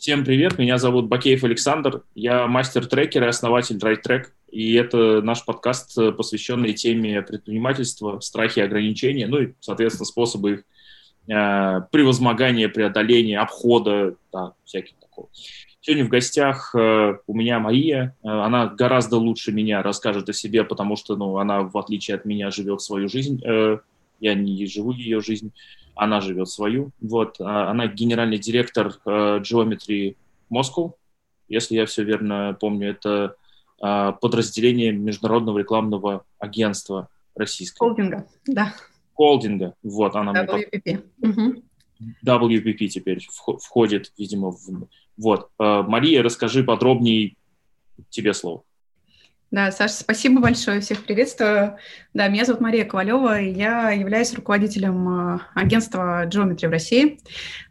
Всем привет, меня зовут Бакеев Александр, я мастер-трекер и основатель DriveTrack, и это наш подкаст, посвященный теме предпринимательства, страхи и ограничения, ну и, соответственно, способы их э, превозмогания, преодоления, обхода, да, всяких такого. Сегодня в гостях э, у меня Мария, э, она гораздо лучше меня расскажет о себе, потому что, ну, она, в отличие от меня, живет свою жизнь, э, я не живу ее жизнь она живет свою. Вот, а, она генеральный директор э, Geometry Moscow, если я все верно помню, это а, подразделение международного рекламного агентства российского. Холдинга, да. Холдинга, вот она WPP. Угу. WPP теперь входит, видимо, в... Вот. Э, Мария, расскажи подробнее тебе слово. Да, Саша, спасибо большое, всех приветствую. Да, меня зовут Мария Ковалева, и я являюсь руководителем э, агентства Geometry в России.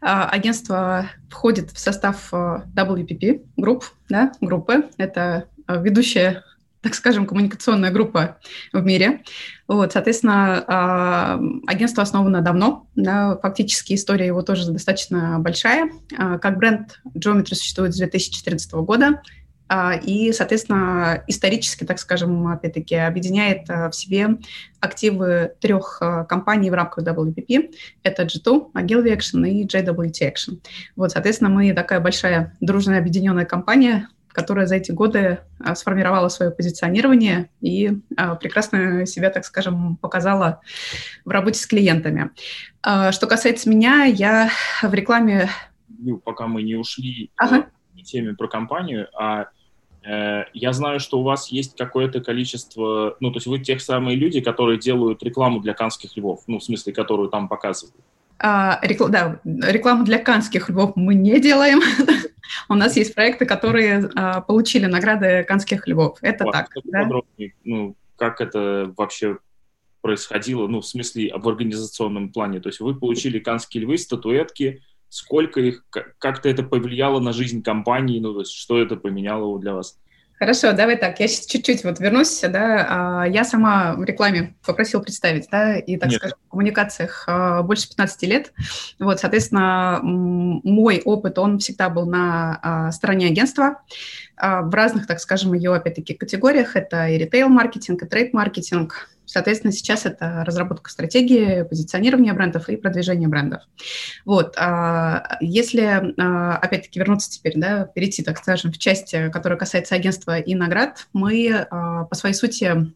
Э, агентство входит в состав э, WPP групп, да, группы. Это ведущая так скажем, коммуникационная группа в мире. Вот, соответственно, агентство основано давно, да, фактически история его тоже достаточно большая. Как бренд Geometry существует с 2014 года, а, и, соответственно, исторически, так скажем, опять-таки, объединяет а, в себе активы трех а, компаний в рамках WPP. Это G2, Ogilvy Action и JWT Action. Вот, соответственно, мы такая большая дружная объединенная компания, которая за эти годы сформировала свое позиционирование и прекрасно себя, так скажем, показала в работе с клиентами. Что касается меня, я в рекламе... Ну, пока мы не ушли ага. к теме про компанию, а Э, я знаю, что у вас есть какое-то количество, ну, то есть вы тех самые люди, которые делают рекламу для канских львов, ну, в смысле, которую там показывают. А, рекл... Да, рекламу для канских львов мы не делаем. У нас есть проекты, которые а, получили награды канских львов. Это так. Да? Подробнее, ну, как это вообще происходило, ну, в смысле, в организационном плане. То есть вы получили канские львы, статуэтки, сколько их, как-то это повлияло на жизнь компании, ну, то есть что это поменяло для вас? Хорошо, давай так, я сейчас чуть-чуть вот вернусь, да, а, я сама в рекламе попросил представить, да, и, так Нет. скажем, в коммуникациях а, больше 15 лет, вот, соответственно, мой опыт, он всегда был на а, стороне агентства, в разных, так скажем, ее, опять-таки, категориях, это и ритейл-маркетинг, и трейд-маркетинг, Соответственно, сейчас это разработка стратегии, позиционирование брендов и продвижение брендов. Вот. А, если, а, опять-таки, вернуться теперь, да, перейти, так скажем, в часть, которая касается агентства и наград, мы а, по своей сути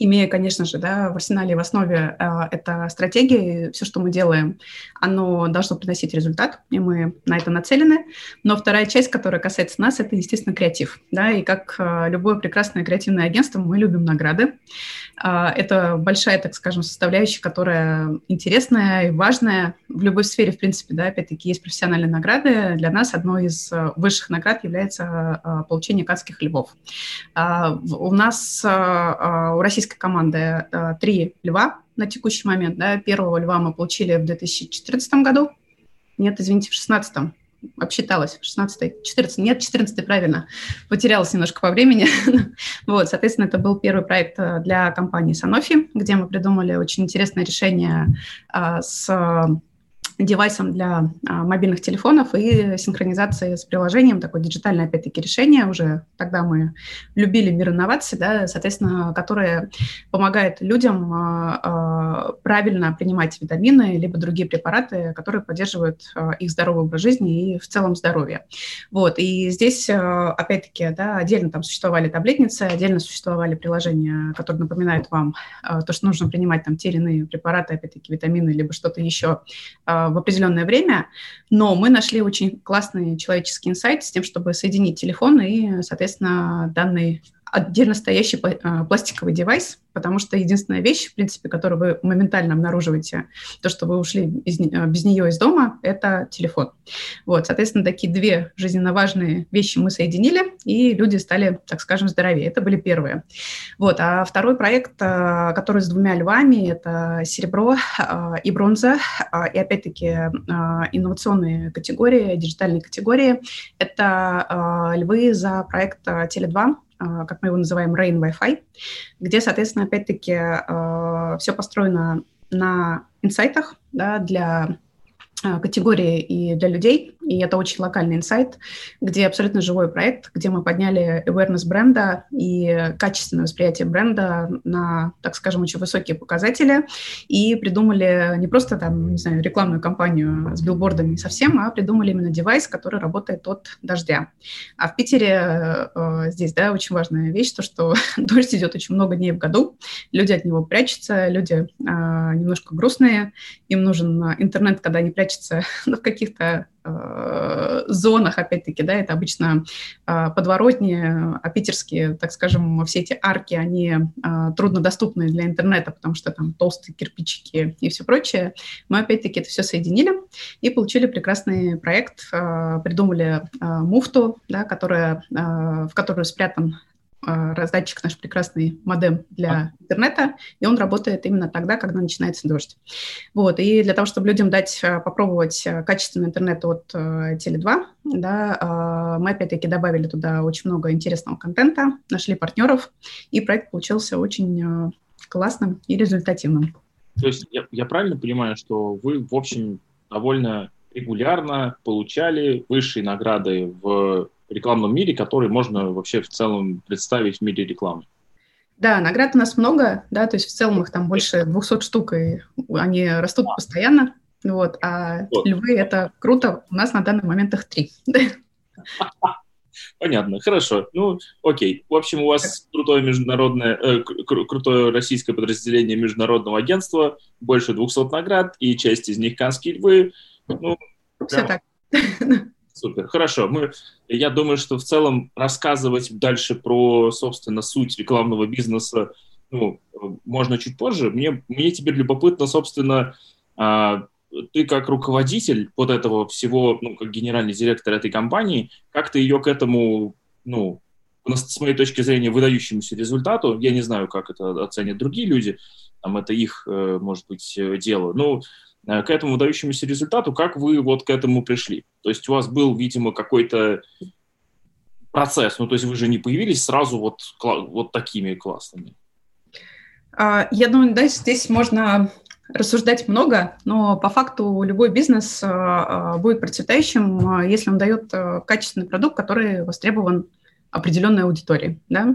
имея, конечно же, да, в арсенале в основе э, это стратегия, все, что мы делаем, оно должно приносить результат, и мы на это нацелены. Но вторая часть, которая касается нас, это, естественно, креатив. Да, и как э, любое прекрасное креативное агентство, мы любим награды. Э, это большая, так скажем, составляющая, которая интересная и важная. В любой сфере, в принципе, да, опять-таки, есть профессиональные награды. Для нас одной из э, высших наград является э, получение канских львов. Э, у нас, у российской команды три льва на текущий момент. Да. Первого льва мы получили в 2014 году. Нет, извините, в 2016 обсчиталась, 16 14 нет, 14 правильно, потерялась немножко по времени. вот, соответственно, это был первый проект э, для компании Sanofi, где мы придумали очень интересное решение а, с девайсом для а, мобильных телефонов и синхронизации с приложением, такое диджитальное, опять-таки, решение. Уже тогда мы любили мир инноваций, да, соответственно, которое помогает людям а, а, правильно принимать витамины либо другие препараты, которые поддерживают а, их здоровый образ жизни и в целом здоровье. Вот, и здесь, а, опять-таки, да, отдельно там существовали таблетницы, отдельно существовали приложения, которые напоминают вам а, то, что нужно принимать там те или иные препараты, опять-таки, витамины, либо что-то еще в определенное время, но мы нашли очень классный человеческий инсайт с тем, чтобы соединить телефон и, соответственно, данный отдельно стоящий а, пластиковый девайс, потому что единственная вещь, в принципе, которую вы моментально обнаруживаете, то, что вы ушли из, а, без нее из дома, это телефон. Вот, соответственно, такие две жизненно важные вещи мы соединили, и люди стали, так скажем, здоровее. Это были первые. Вот, а второй проект, а, который с двумя львами, это серебро и бронза, и опять-таки инновационные категории, диджитальные категории. Это львы за проект Теле2, а, как мы его называем, Rain Wi-Fi, где, соответственно, опять-таки а, все построено на инсайтах да, для а, категории и для людей. И это очень локальный инсайт, где абсолютно живой проект, где мы подняли awareness бренда и качественное восприятие бренда на, так скажем, очень высокие показатели, и придумали не просто там, не знаю, рекламную кампанию с билбордами совсем, а придумали именно девайс, который работает от дождя. А в Питере э, здесь, да, очень важная вещь, то, что дождь идет очень много дней в году, люди от него прячутся, люди э, немножко грустные, им нужен интернет, когда они прячутся в каких-то э, зонах, опять-таки, да, это обычно э, подворотни, а питерские, так скажем, все эти арки, они э, труднодоступны для интернета, потому что там толстые кирпичики и все прочее. Мы, опять-таки, это все соединили и получили прекрасный проект, э, придумали муфту, да, которая, в которую спрятан раздатчик наш прекрасный модем для интернета, и он работает именно тогда, когда начинается дождь. Вот, и для того, чтобы людям дать а, попробовать а, качественный интернет от Теле2, да, мы опять-таки добавили туда очень много интересного контента, нашли партнеров, и проект получился очень классным и результативным. То есть я, я правильно понимаю, что вы, в общем, довольно регулярно получали высшие награды в рекламном мире, который можно вообще в целом представить в мире рекламы. Да, наград у нас много, да, то есть в целом их там больше 200 штук, и они растут постоянно, вот, а вот. львы – это круто, у нас на данный момент их три. Понятно, хорошо. Ну, окей. В общем, у вас крутое международное, э, кру- крутое российское подразделение международного агентства, больше 200 наград, и часть из них канские львы. Ну, Все так. Супер, хорошо. Мы, я думаю, что в целом рассказывать дальше про, собственно, суть рекламного бизнеса ну, можно чуть позже. Мне, мне теперь любопытно, собственно, а, ты как руководитель вот этого всего, ну, как генеральный директор этой компании, как ты ее к этому, ну, с моей точки зрения, выдающемуся результату, я не знаю, как это оценят другие люди, там это их, э, может быть, дело, ну, Э, к этому выдающемуся результату, как вы вот к этому пришли? То есть у вас был, видимо, какой-то процесс, ну то есть вы же не появились сразу вот, вот такими классными. А, я думаю, да, здесь можно рассуждать много, но по факту любой бизнес а, а, будет процветающим, если он дает качественный продукт, который востребован определенной аудитории. Да?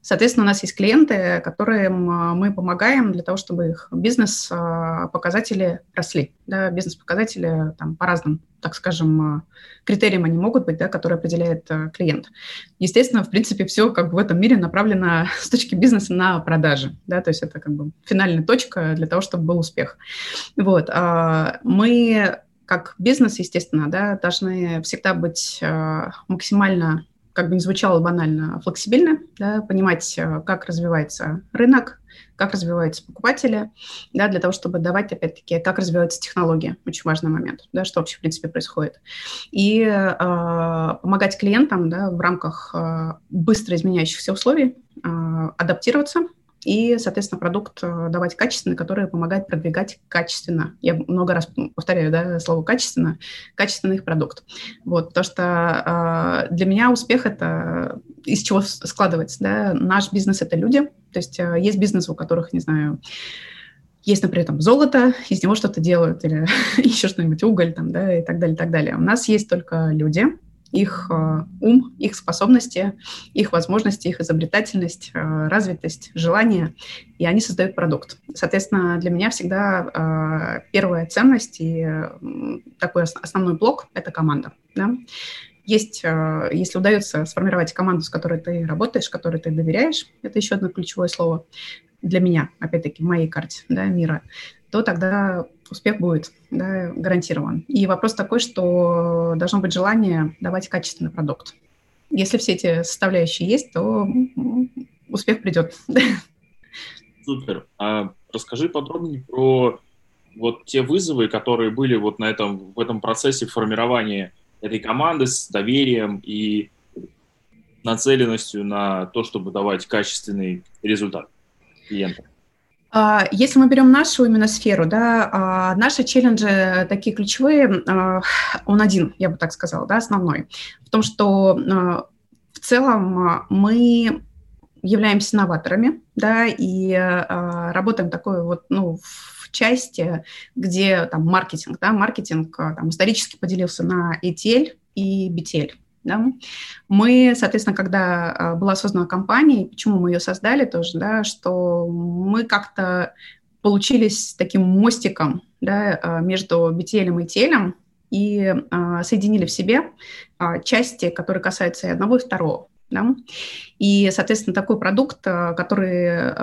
Соответственно, у нас есть клиенты, которым а, мы помогаем для того, чтобы их бизнес-показатели росли. Да? Бизнес-показатели там, по разным, так скажем, а, критериям они могут быть, да, которые определяет а, клиент. Естественно, в принципе, все как бы в этом мире направлено с точки бизнеса на продажи. Да? То есть это как бы финальная точка для того, чтобы был успех. Вот. Мы как бизнес, естественно, да, должны всегда быть максимально как бы не звучало банально, флексибельно, да, понимать, э, как развивается рынок, как развиваются покупатели, да, для того, чтобы давать, опять-таки, как развивается технология, очень важный момент, да, что вообще, в принципе, происходит. И э, помогать клиентам да, в рамках э, быстро изменяющихся условий э, адаптироваться, и, соответственно, продукт э, давать качественный, который помогает продвигать качественно. Я много раз повторяю да, слово «качественно», качественный продукт. Вот, потому что э, для меня успех – это из чего складывается. Да? Наш бизнес – это люди, то есть э, есть бизнес, у которых, не знаю, есть, например, там золото, из него что-то делают, или еще что-нибудь, уголь, там, да, и так далее, и так далее. У нас есть только люди, их э, ум, их способности, их возможности, их изобретательность, э, развитость, желание, и они создают продукт. Соответственно, для меня всегда э, первая ценность и такой основной блок – это команда. Да? Есть, если удается сформировать команду, с которой ты работаешь, которой ты доверяешь, это еще одно ключевое слово для меня, опять-таки, в моей карте да, мира, то тогда успех будет да, гарантирован. И вопрос такой, что должно быть желание давать качественный продукт. Если все эти составляющие есть, то успех придет. Супер. А расскажи подробнее про вот те вызовы, которые были вот на этом, в этом процессе формирования этой команды с доверием и нацеленностью на то, чтобы давать качественный результат клиентам. А, если мы берем нашу именно сферу, да, а, наши челленджи такие ключевые, а, он один, я бы так сказала, да, основной, в том, что в целом мы являемся новаторами, да, и работаем такой вот, ну, в части, где там маркетинг, да, маркетинг там, исторически поделился на ETL и BTL. Да? Мы, соответственно, когда а, была создана компания, почему мы ее создали тоже, да, что мы как-то получились таким мостиком да, а, между BTL и телем и а, соединили в себе части, которые касаются и одного, и второго. Да? И, соответственно, такой продукт, который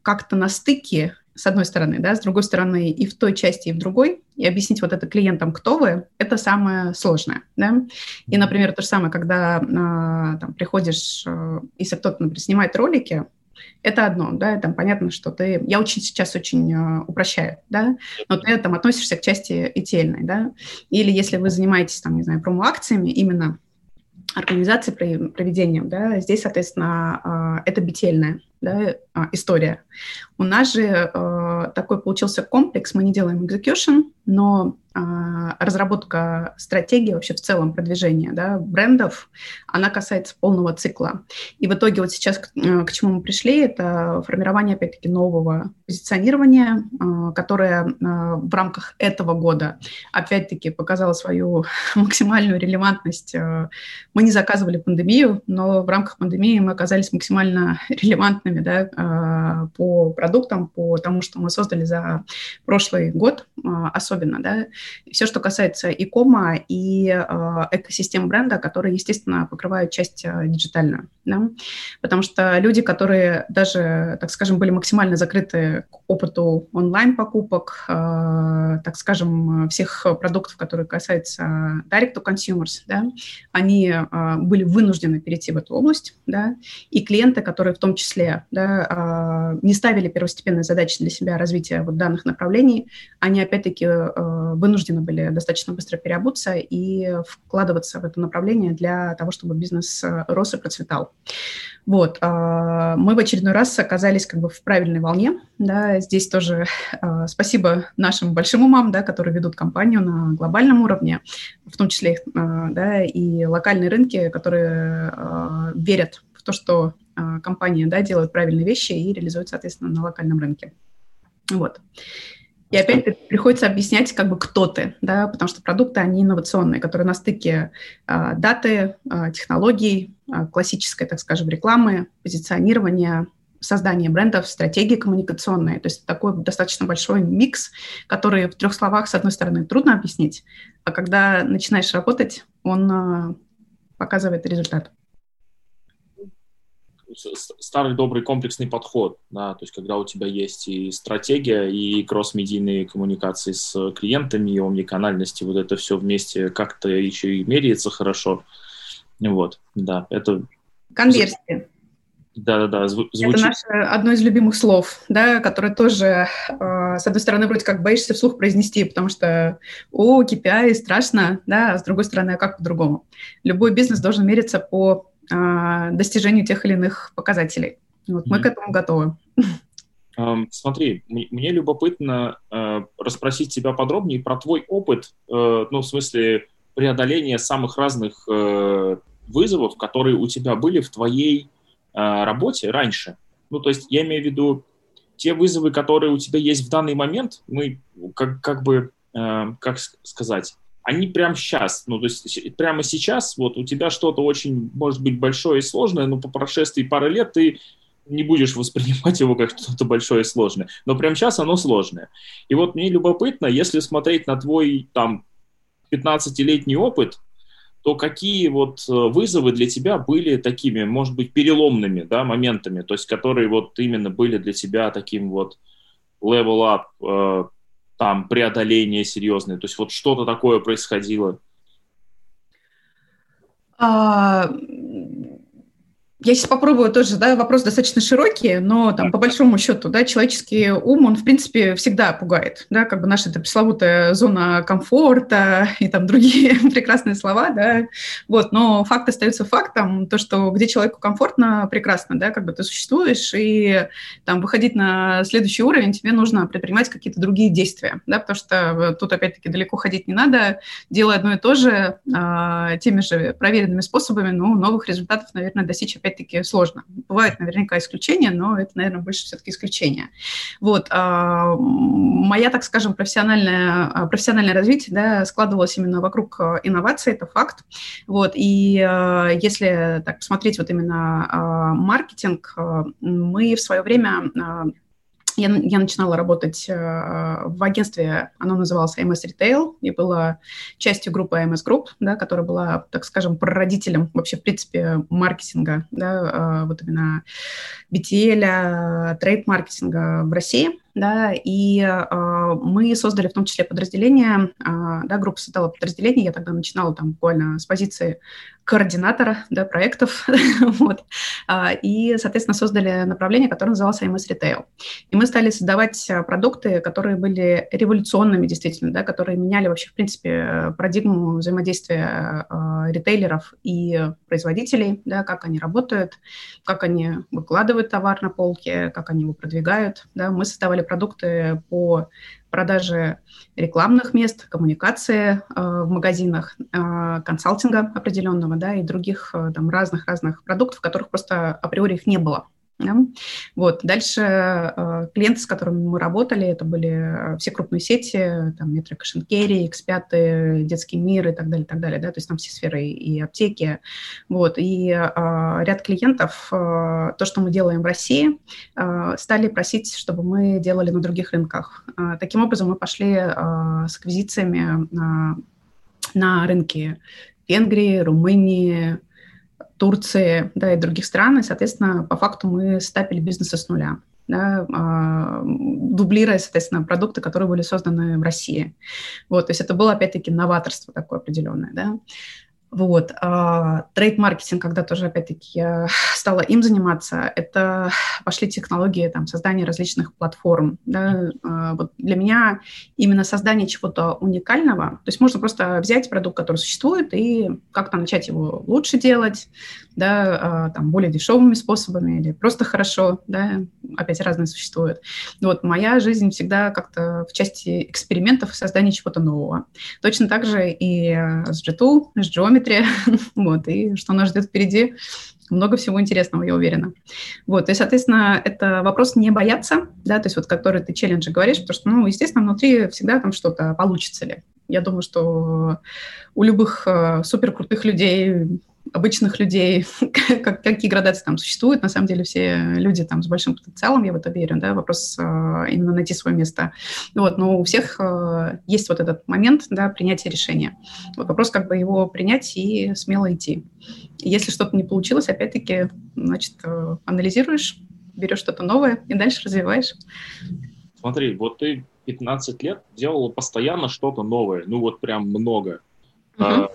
как-то на стыке с одной стороны, да, с другой стороны и в той части, и в другой, и объяснить вот это клиентам, кто вы, это самое сложное, да. И, например, то же самое, когда э, там приходишь, э, если кто-то, например, снимает ролики, это одно, да, там понятно, что ты, я очень сейчас очень э, упрощаю, да, но ты там относишься к части etl да, или если вы занимаетесь, там, не знаю, промо-акциями, именно организации проведением, да, здесь, соответственно, это бетельная да, а, история. У нас же э, такой получился комплекс, мы не делаем execution, но разработка стратегии вообще в целом продвижения да, брендов, она касается полного цикла. И в итоге вот сейчас к, э, к чему мы пришли, это формирование, опять-таки, нового позиционирования, а, которое а, в рамках этого года, опять-таки, показало свою максимальную релевантность. Мы не заказывали пандемию, но в рамках пандемии мы оказались максимально релевантными да, по продуктам, по тому, что мы создали за прошлый год особенно. Да, все, что касается и кома, и э, экосистем бренда, которые, естественно, покрывают часть э, диджитальную. Да? Потому что люди, которые даже, так скажем, были максимально закрыты к опыту онлайн-покупок, э, так скажем, всех продуктов, которые касаются direct to consumers, да, они э, были вынуждены перейти в эту область, да, и клиенты, которые в том числе да, э, не ставили первостепенной задачи для себя развития вот данных направлений, они опять-таки э, вынуждены были достаточно быстро переобуться и вкладываться в это направление для того, чтобы бизнес э, рос и процветал. Вот, мы в очередной раз оказались как бы в правильной волне, да, здесь тоже спасибо нашим большим умам, да, которые ведут компанию на глобальном уровне, в том числе, а, да, и локальные рынки, которые верят в то, что компания, да, делает правильные вещи и реализует, соответственно, на локальном рынке. Вот. И опять приходится объяснять, как бы, кто ты, да, потому что продукты, они инновационные, которые на стыке э, даты, э, технологий, э, классической, так скажем, рекламы, позиционирования, создания брендов, стратегии коммуникационные. То есть такой достаточно большой микс, который в трех словах, с одной стороны, трудно объяснить, а когда начинаешь работать, он э, показывает результат старый добрый комплексный подход, да, то есть когда у тебя есть и стратегия, и кросс-медийные коммуникации с клиентами, и омниканальности, вот это все вместе как-то еще и меряется хорошо. Вот, да, это... Конверсия. Да-да-да, звучит. Это наше одно из любимых слов, да, которое тоже, э, с одной стороны, вроде как боишься вслух произнести, потому что, о, KPI, страшно, да, а с другой стороны, а как по-другому? Любой бизнес должен мериться по а, достижению тех или иных показателей. Вот, мы mm-hmm. к этому готовы. Смотри, мне любопытно э, расспросить тебя подробнее про твой опыт, э, ну, в смысле преодоления самых разных э, вызовов, которые у тебя были в твоей работе раньше. Ну, то есть я имею в виду те вызовы, которые у тебя есть в данный момент, мы как, как бы, как сказать, они прямо сейчас, ну, то есть прямо сейчас, вот у тебя что-то очень, может быть, большое и сложное, но по прошествии пары лет ты не будешь воспринимать его как что-то большое и сложное. Но прямо сейчас оно сложное. И вот мне любопытно, если смотреть на твой там 15-летний опыт, то какие вот э, вызовы для тебя были такими, может быть, переломными да, моментами, то есть которые вот именно были для тебя таким вот level up, э, там преодоление серьезное? То есть вот что-то такое происходило? А, я сейчас попробую тоже, да, вопрос достаточно широкий, но там по большому счету, да, человеческий ум, он, в принципе, всегда пугает, да, как бы наша эта пресловутая зона комфорта и там другие прекрасные слова, да, вот, но факт остается фактом, то, что где человеку комфортно, прекрасно, да, как бы ты существуешь, и там выходить на следующий уровень тебе нужно предпринимать какие-то другие действия, да, потому что тут, опять-таки, далеко ходить не надо, делая одно и то же, а, теми же проверенными способами, ну, новых результатов, наверное, достичь опять опять-таки, сложно. Бывают наверняка исключения, но это, наверное, больше все-таки исключение. Вот. А, моя, так скажем, профессиональное, а, профессиональное развитие да, складывалось именно вокруг инноваций, это факт. Вот. И если так посмотреть вот именно маркетинг, мы в свое время я, я начинала работать э, в агентстве, оно называлось MS Retail, и была частью группы MS Group, да, которая была, так скажем, прародителем вообще, в принципе, маркетинга, да, э, вот именно BTL, трейд-маркетинга в России да, и э, мы создали в том числе подразделение, э, да, группа создала подразделение, я тогда начинала там буквально с позиции координатора, да, проектов, вот, э, и, соответственно, создали направление, которое называлось IMS Retail. И мы стали создавать продукты, которые были революционными, действительно, да, которые меняли вообще, в принципе, парадигму взаимодействия ритейлеров и производителей, да, как они работают, как они выкладывают товар на полке, как они его продвигают, да, мы создавали продукты по продаже рекламных мест, коммуникации э, в магазинах, э, консалтинга определенного, да, и других э, там разных-разных продуктов, которых просто априори их не было. Да? Вот. Дальше э, клиенты, с которыми мы работали, это были э, все крупные сети, там Метро Кашенкери, X5, Детский мир и так далее, так далее, да, то есть там все сферы и аптеки, вот, и э, ряд клиентов, э, то, что мы делаем в России, э, стали просить, чтобы мы делали на других рынках. Э, таким образом, мы пошли э, с аквизициями на, на рынки Венгрии, Румынии, Турции, да, и других стран, и, соответственно, по факту мы стапили бизнеса с нуля да, а, дублируя, соответственно, продукты, которые были созданы в России. Вот, то есть это было, опять-таки, новаторство такое определенное, да. Вот. А трейд-маркетинг, когда тоже, опять-таки, я стала им заниматься, это пошли технологии там, создания различных платформ. Да? А, вот для меня именно создание чего-то уникального, то есть можно просто взять продукт, который существует, и как-то начать его лучше делать, да, а, там, более дешевыми способами или просто хорошо, да, опять разные существуют. Вот моя жизнь всегда как-то в части экспериментов создания чего-то нового. Точно так же и с G2, с Geometry, вот, и что нас ждет впереди, много всего интересного, я уверена. Вот, и, соответственно, это вопрос не бояться, да, то есть вот который ты челленджи говоришь, потому что, ну, естественно, внутри всегда там что-то получится ли. Я думаю, что у любых э, суперкрутых людей обычных людей, как, какие градации там существуют. На самом деле все люди там с большим потенциалом, я в это верю, да, вопрос э, именно найти свое место. Вот, но у всех э, есть вот этот момент, да, принятия решения. Вот вопрос как бы его принять и смело идти. Если что-то не получилось, опять-таки, значит, э, анализируешь, берешь что-то новое и дальше развиваешь. Смотри, вот ты 15 лет делала постоянно что-то новое, ну вот прям много. Uh-huh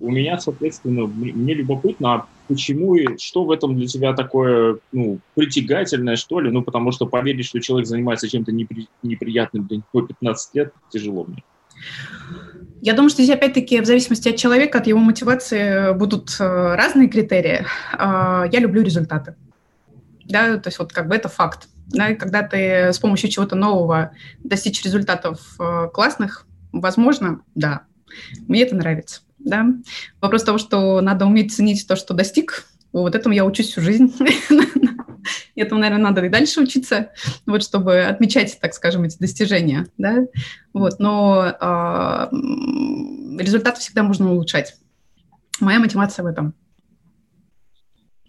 у меня, соответственно, мне любопытно, а почему и что в этом для тебя такое, ну, притягательное, что ли? Ну, потому что поверить, что человек занимается чем-то непри, неприятным для него 15 лет, тяжело мне. Я думаю, что здесь опять-таки в зависимости от человека, от его мотивации будут э, разные критерии. А, я люблю результаты. Да, то есть вот как бы это факт. Да, когда ты с помощью чего-то нового достичь результатов э, классных, возможно, да, мне это нравится да. Вопрос того, что надо уметь ценить то, что достиг, вот этому я учусь всю жизнь. Этому, наверное, надо и дальше учиться, вот, чтобы отмечать, так скажем, эти достижения, да. Вот, но э, результаты всегда можно улучшать. Моя мотивация в этом.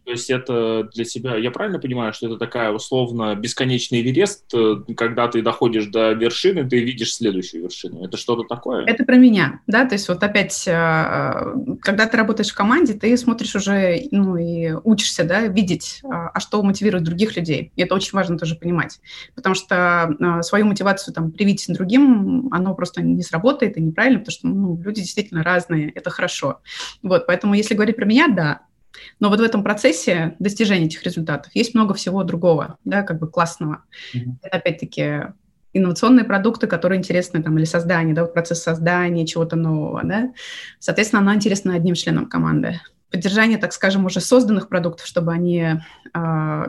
То есть это для тебя, я правильно понимаю, что это такая условно бесконечный Эверест, э, когда ты доходишь до вершины, ты видишь следующую вершину. Это что-то такое? Это про меня, да, то есть вот опять, э, когда ты работаешь в команде, ты смотришь уже, ну и учишься, да, видеть, а, что мотивирует других людей. И это очень важно тоже понимать, потому что э, свою мотивацию там привить другим, оно просто не сработает и неправильно, потому что ну, люди действительно разные, это хорошо. Вот, поэтому если говорить про меня, да, но вот в этом процессе достижения этих результатов есть много всего другого, да, как бы классного. Mm-hmm. Это опять-таки инновационные продукты, которые интересны там, или создание, да, вот процесс создания чего-то нового, да. Соответственно, она интересна одним членом команды поддержание, так скажем, уже созданных продуктов, чтобы они э,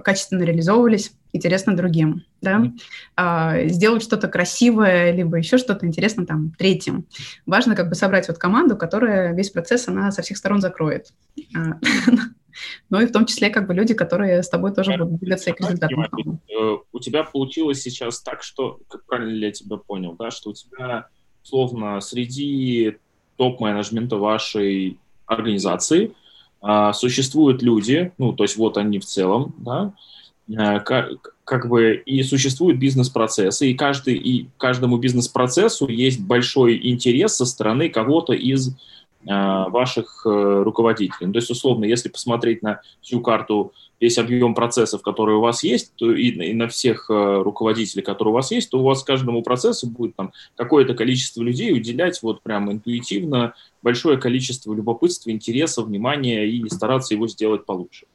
качественно реализовывались, интересно другим, да, э, сделать что-то красивое, либо еще что-то интересно там третьим. Важно как бы собрать вот команду, которая весь процесс, она со всех сторон закроет. А, но и в том числе как бы люди, которые с тобой тоже будут двигаться к результатам. Э, у тебя получилось сейчас так, что, как правильно я тебя понял, да, что у тебя, словно, среди топ-менеджмента вашей организации а, существуют люди, ну, то есть вот они в целом, да, а, как, как бы и существуют бизнес-процессы, и, каждый, и каждому бизнес-процессу есть большой интерес со стороны кого-то из а, ваших э, руководителей. Ну, то есть, условно, если посмотреть на всю карту, весь объем процессов, которые у вас есть, то и, и на всех э, руководителей, которые у вас есть, то у вас каждому процессу будет там какое-то количество людей уделять вот прям интуитивно большое количество любопытства, интереса, внимания и стараться его сделать получше.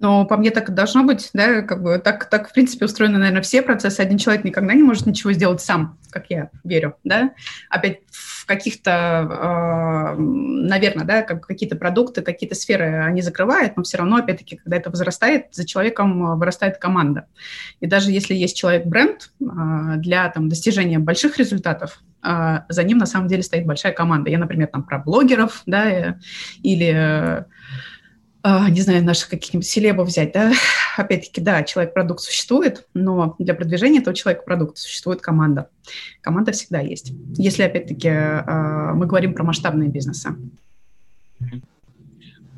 Но по мне так и должно быть, да, как бы так, так в принципе устроены, наверное, все процессы. Один человек никогда не может ничего сделать сам, как я верю, да. Опять в каких-то, э, наверное, да, как какие-то продукты, какие-то сферы они закрывают, но все равно, опять-таки, когда это возрастает, за человеком вырастает команда. И даже если есть человек-бренд э, для там, достижения больших результатов, э, за ним на самом деле стоит большая команда. Я, например, там про блогеров, да, или а, не знаю, наших каких-нибудь селебов взять, да, опять-таки, да, человек-продукт существует, но для продвижения этого человека-продукта существует команда. Команда всегда есть, если, опять-таки, а, мы говорим про масштабные бизнесы.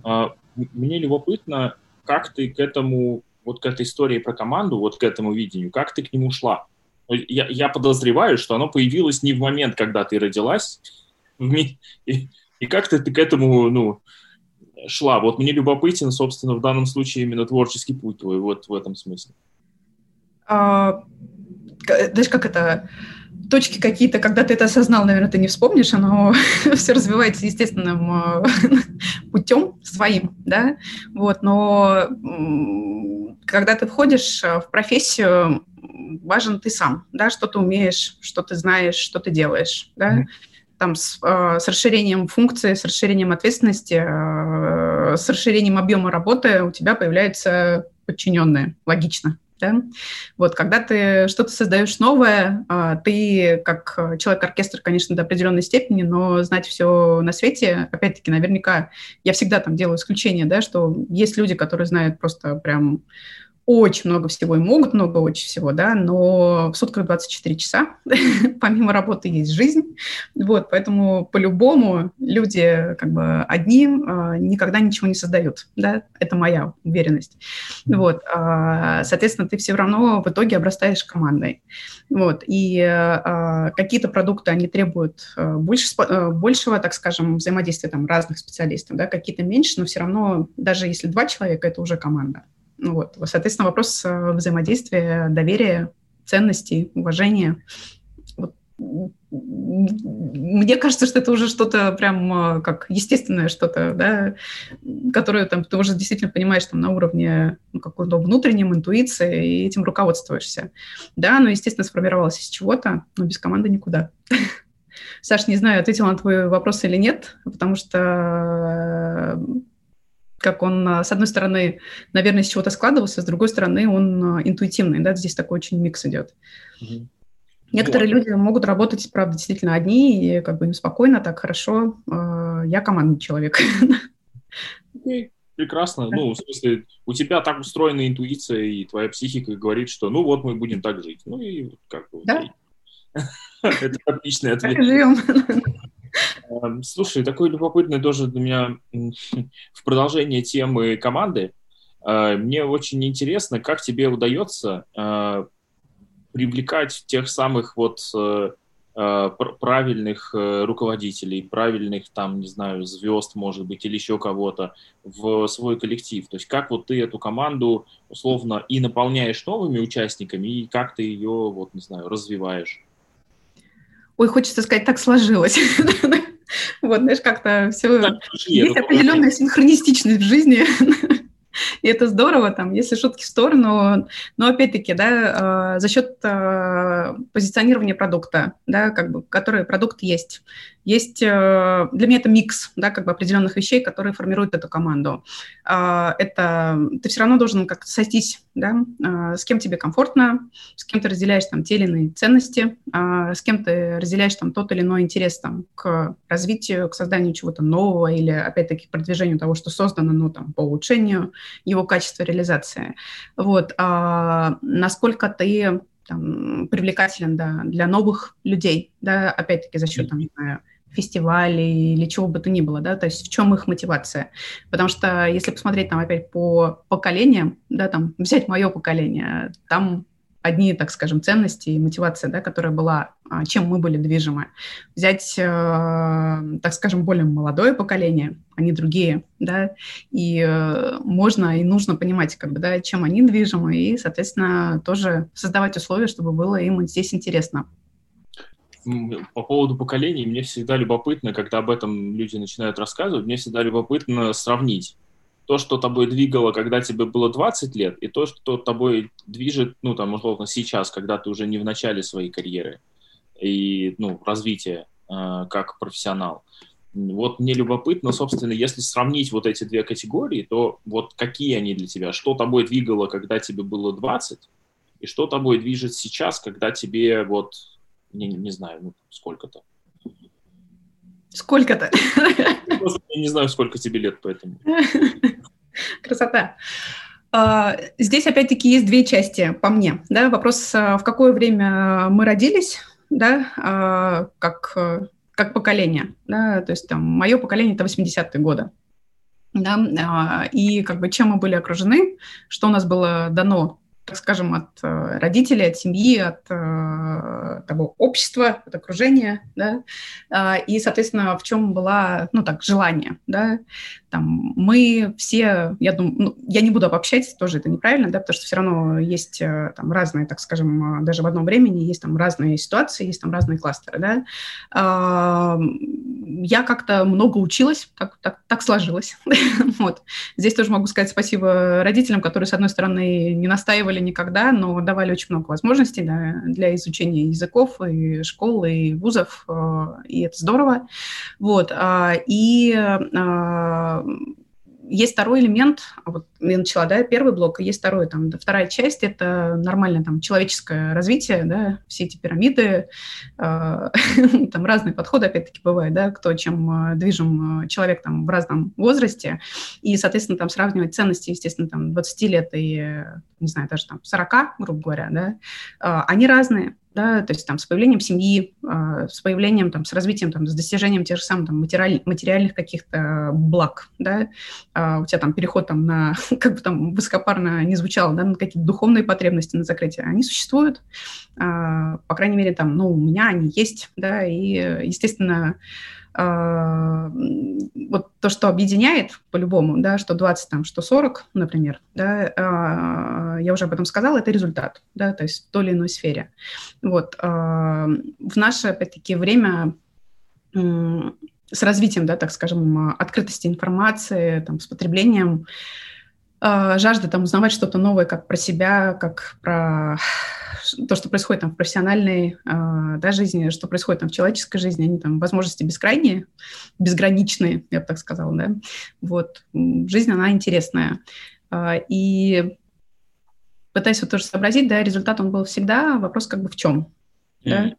А, мне любопытно, как ты к этому, вот к этой истории про команду, вот к этому видению, как ты к нему шла? Я, я подозреваю, что оно появилось не в момент, когда ты родилась, и, и как ты, ты к этому, ну, шла. Вот мне любопытен, собственно, в данном случае именно творческий путь твой, вот в этом смысле. А, знаешь, как это точки какие-то, когда ты это осознал, наверное, ты не вспомнишь, оно все развивается естественным э, путем своим, да, вот, но когда ты входишь э, в профессию, важен ты сам, да, что ты умеешь, что ты знаешь, что ты делаешь, да, mm-hmm там с, э, с расширением функции, с расширением ответственности, э, с расширением объема работы у тебя появляются подчиненные. Логично. Да? Вот, когда ты что-то создаешь новое, э, ты как человек-оркестр, конечно, до определенной степени, но знать все на свете, опять-таки, наверняка, я всегда там делаю исключение, да, что есть люди, которые знают просто прям очень много всего и могут много очень всего, да, но в сутках 24 часа, помимо работы есть жизнь, вот, поэтому по-любому люди как бы одни э, никогда ничего не создают, да, это моя уверенность, вот, э, соответственно, ты все равно в итоге обрастаешь командой, вот, и э, какие-то продукты, они требуют э, больше, э, большего, так скажем, взаимодействия там разных специалистов, да, какие-то меньше, но все равно, даже если два человека, это уже команда, вот. Соответственно, вопрос э, взаимодействия, доверия, ценностей, уважения. Вот. Мне кажется, что это уже что-то прям э, как естественное что-то, да, которое там, ты уже действительно понимаешь там на уровне ну, какой-то внутреннем, интуиции, и этим руководствуешься. Да, но, естественно, сформировалось из чего-то, но без команды никуда. Саш, не знаю, ответила на твой вопрос или нет, потому что как он, а, с одной стороны, наверное, из чего-то складывался, с другой стороны, он а, интуитивный, да, здесь такой очень микс идет. mm Некоторые вот. люди могут работать, правда, действительно одни, и как бы им спокойно, так хорошо. А, я командный человек. Прекрасно. Ну, в смысле, у тебя так устроена интуиция, и твоя психика говорит, что ну вот мы будем так жить. Ну и как бы... Да? Это отличный ответ. Эм, слушай, такой любопытный тоже для меня в продолжение темы команды. Э, мне очень интересно, как тебе удается э, привлекать тех самых вот э, правильных руководителей, правильных там, не знаю, звезд, может быть, или еще кого-то в свой коллектив. То есть как вот ты эту команду условно и наполняешь новыми участниками, и как ты ее, вот, не знаю, развиваешь? Ой, хочется сказать, так сложилось. Вот, знаешь, как-то все... Есть определенная синхронистичность в жизни. И это здорово, там, если шутки в сторону, но опять-таки, да, э, за счет э, позиционирования продукта, да, как бы, который продукт есть. Есть для меня это микс, да, как бы определенных вещей, которые формируют эту команду. Это ты все равно должен как-то сойтись, да, с кем тебе комфортно, с кем ты разделяешь там те или иные ценности, с кем ты разделяешь там тот или иной интерес там к развитию, к созданию чего-то нового или опять-таки к продвижению того, что создано, ну там по улучшению его качества реализации. Вот, а насколько ты там, привлекателен да, для новых людей, да, опять-таки за счет, там, не знаю, фестивалей или чего бы то ни было, да, то есть в чем их мотивация. Потому что если посмотреть там опять по поколениям, да, там взять мое поколение, там одни, так скажем, ценности и мотивация, да, которая была, а, чем мы были движимы. Взять, э, так скажем, более молодое поколение, они другие, да, и э, можно и нужно понимать, как бы, да, чем они движимы, и, соответственно, тоже создавать условия, чтобы было им здесь интересно. По поводу поколений, мне всегда любопытно, когда об этом люди начинают рассказывать, мне всегда любопытно сравнить то, что тобой двигало, когда тебе было 20 лет, и то, что тобой движет, ну, там, условно, сейчас, когда ты уже не в начале своей карьеры и, ну, развития э, как профессионал. Вот мне любопытно, собственно, если сравнить вот эти две категории, то вот какие они для тебя? Что тобой двигало, когда тебе было 20, и что тобой движет сейчас, когда тебе вот, не, не знаю, ну, сколько-то? Сколько-то? Я не знаю, сколько тебе лет, поэтому. Красота. А, здесь опять-таки есть две части по мне. Да? Вопрос, а, в какое время мы родились, да, а, как, как поколение. Да? То есть там, мое поколение – это 80-е годы. Да? И как бы чем мы были окружены, что у нас было дано так скажем, от э, родителей, от семьи, от э, того общества, от окружения, да, э, и, соответственно, в чем была, ну, так, желание, да, там, мы все, я думаю, ну, я не буду обобщать, тоже это неправильно, да, потому что все равно есть э, там разные, так скажем, даже в одном времени есть там разные ситуации, есть там разные кластеры, да. Э, я как-то много училась, так, так, так сложилось, вот. Здесь тоже могу сказать спасибо родителям, которые, с одной стороны, не настаивали никогда, но давали очень много возможностей да, для изучения языков и школ, и вузов, э, и это здорово, вот. А, и есть второй элемент, а вот я начала, да, первый блок, есть второй, там, вторая часть, это нормальное там человеческое развитие, да, все эти пирамиды, э, там разные подходы, опять-таки, бывают, да, кто чем э, движим человек там в разном возрасте, и, соответственно, там сравнивать ценности, естественно, там 20 лет и, не знаю, даже там 40, грубо говоря, да, э, они разные, да, то есть там с появлением семьи, э, с появлением, там, с развитием, там, с достижением тех же самых там, материаль, материальных каких-то благ, да, э, у тебя там переход там на, как бы там высокопарно не звучало, да, на какие-то духовные потребности, на закрытие, они существуют, э, по крайней мере, там, ну, у меня они есть, да, и, естественно, а, вот то, что объединяет по-любому, да, что 20, там, что 40, например, да, а, я уже об этом сказала, это результат, да, то есть в той или иной сфере. Вот. А, в наше, опять-таки, время с развитием, да, так скажем, открытости информации, там, с потреблением, жажда там узнавать что-то новое как про себя, как про то, что происходит там в профессиональной э, да, жизни, что происходит там в человеческой жизни, они там возможности бескрайние, безграничные, я бы так сказала, да. Вот. Жизнь, она интересная. Э, и пытаясь вот тоже сообразить, да, результат он был всегда, вопрос как бы в чем, mm-hmm. да,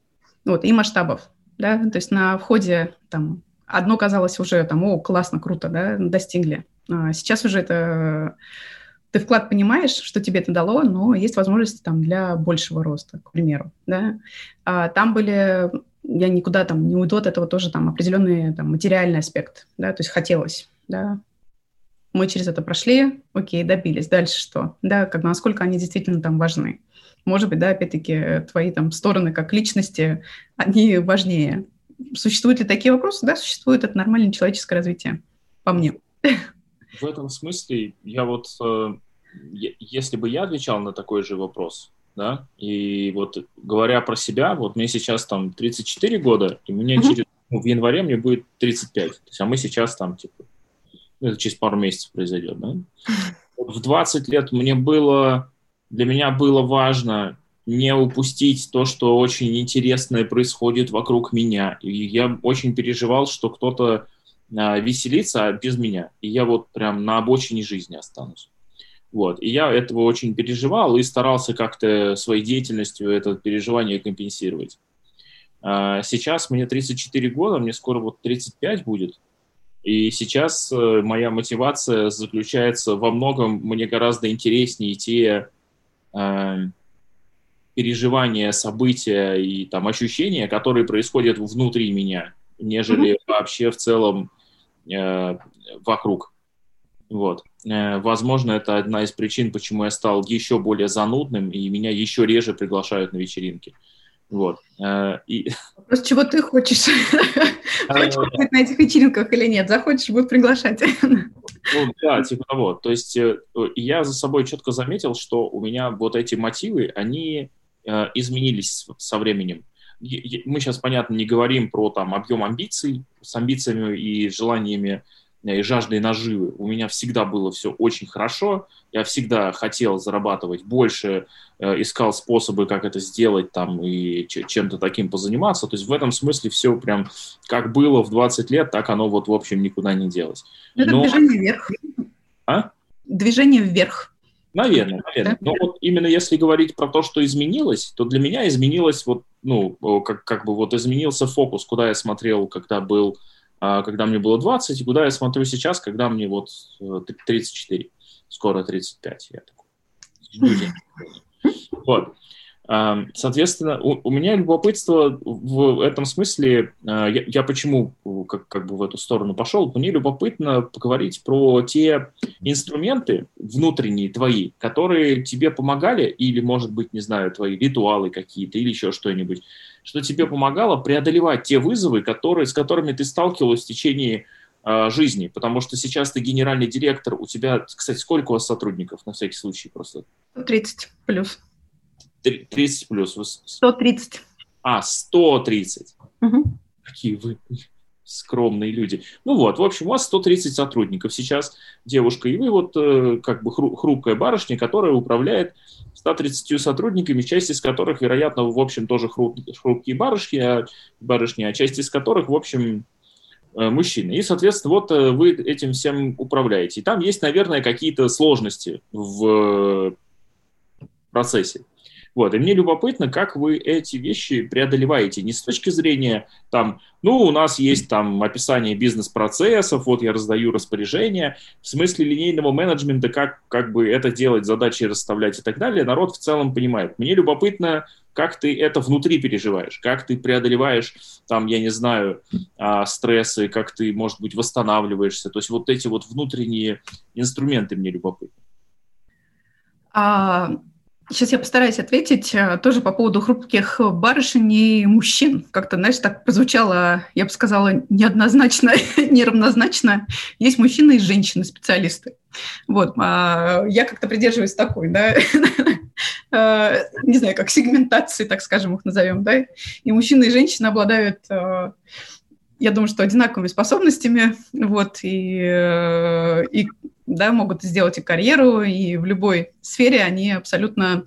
вот, и масштабов, да, то есть на входе там одно казалось уже там, о, классно, круто, да, достигли. А сейчас уже это ты вклад понимаешь, что тебе это дало, но есть возможности там для большего роста, к примеру, да. А там были, я никуда там не уйду от этого тоже там определенный там материальный аспект, да, то есть хотелось, да. Мы через это прошли, окей, добились, дальше что, да, как насколько они действительно там важны. Может быть, да, опять-таки твои там стороны как личности, они важнее. Существуют ли такие вопросы? Да, существует, это нормальное человеческое развитие, по мне. В этом смысле я вот, э, если бы я отвечал на такой же вопрос, да, и вот говоря про себя, вот мне сейчас там 34 года, и мне mm-hmm. через, ну, в январе мне будет 35, то есть, а мы сейчас там, типа, ну, это через пару месяцев произойдет, да. В 20 лет мне было, для меня было важно не упустить то, что очень интересное происходит вокруг меня. И я очень переживал, что кто-то а, веселится без меня. И я вот прям на обочине жизни останусь. Вот. И я этого очень переживал и старался как-то своей деятельностью это переживание компенсировать. А, сейчас мне 34 года, мне скоро вот 35 будет. И сейчас э, моя мотивация заключается во многом, мне гораздо интереснее те э, переживания, события и там ощущения, которые происходят внутри меня, нежели mm-hmm. вообще в целом э, вокруг. Вот. Э, возможно, это одна из причин, почему я стал еще более занудным, и меня еще реже приглашают на вечеринки. Вот. Э, и... Вопрос, чего ты хочешь? Хочешь быть на этих вечеринках или нет? Захочешь, будут приглашать. Ну, да, типа того. То есть я за собой четко заметил, что у меня вот эти мотивы, они изменились со временем. Мы сейчас, понятно, не говорим про там объем амбиций, с амбициями и желаниями и жаждой наживы. У меня всегда было все очень хорошо, я всегда хотел зарабатывать больше, э, искал способы, как это сделать там и чем-то таким позаниматься. То есть в этом смысле все прям как было в 20 лет, так оно вот в общем никуда не делось. Ну, это Но... движение вверх. А? Движение вверх. Наверное, наверное. Но вот именно если говорить про то, что изменилось, то для меня изменилось вот, ну, как, как бы вот изменился фокус, куда я смотрел, когда был а, когда мне было 20, и куда я смотрю сейчас, когда мне вот 34, э, скоро 35, я такой. Вот. Соответственно, у, у меня любопытство в этом смысле, а, я, я почему как, как бы в эту сторону пошел, мне любопытно поговорить про те инструменты внутренние твои, которые тебе помогали, или, может быть, не знаю, твои ритуалы какие-то, или еще что-нибудь, что тебе помогало преодолевать те вызовы, которые, с которыми ты сталкивалась в течение э, жизни, потому что сейчас ты генеральный директор, у тебя, кстати, сколько у вас сотрудников, на всякий случай просто? 30 плюс. 30 плюс. 130. А, 130. Угу. Какие вы скромные люди. Ну вот, в общем, у вас 130 сотрудников сейчас, девушка, и вы вот э, как бы хрупкая барышня, которая управляет 130 сотрудниками, часть из которых, вероятно, в общем, тоже хруп, хрупкие барышни, а, барышни, а часть из которых, в общем, э, мужчины. И, соответственно, вот э, вы этим всем управляете. И там есть, наверное, какие-то сложности в процессе. Вот, и мне любопытно, как вы эти вещи преодолеваете, не с точки зрения, там, ну, у нас есть там описание бизнес-процессов, вот я раздаю распоряжения, в смысле линейного менеджмента, как, как бы это делать, задачи расставлять и так далее, народ в целом понимает. Мне любопытно, как ты это внутри переживаешь, как ты преодолеваешь, там, я не знаю, а, стрессы, как ты, может быть, восстанавливаешься, то есть вот эти вот внутренние инструменты мне любопытны. А, Сейчас я постараюсь ответить э, тоже по поводу хрупких барышень и мужчин. Как-то, знаешь, так прозвучало, я бы сказала, неоднозначно, неравнозначно. Есть мужчины и женщины-специалисты. Вот, а я как-то придерживаюсь такой, да, э, не знаю, как сегментации, так скажем, их назовем, да, и мужчины и женщины обладают э, я думаю, что одинаковыми способностями, вот, и, и да, могут сделать и карьеру, и в любой сфере они абсолютно,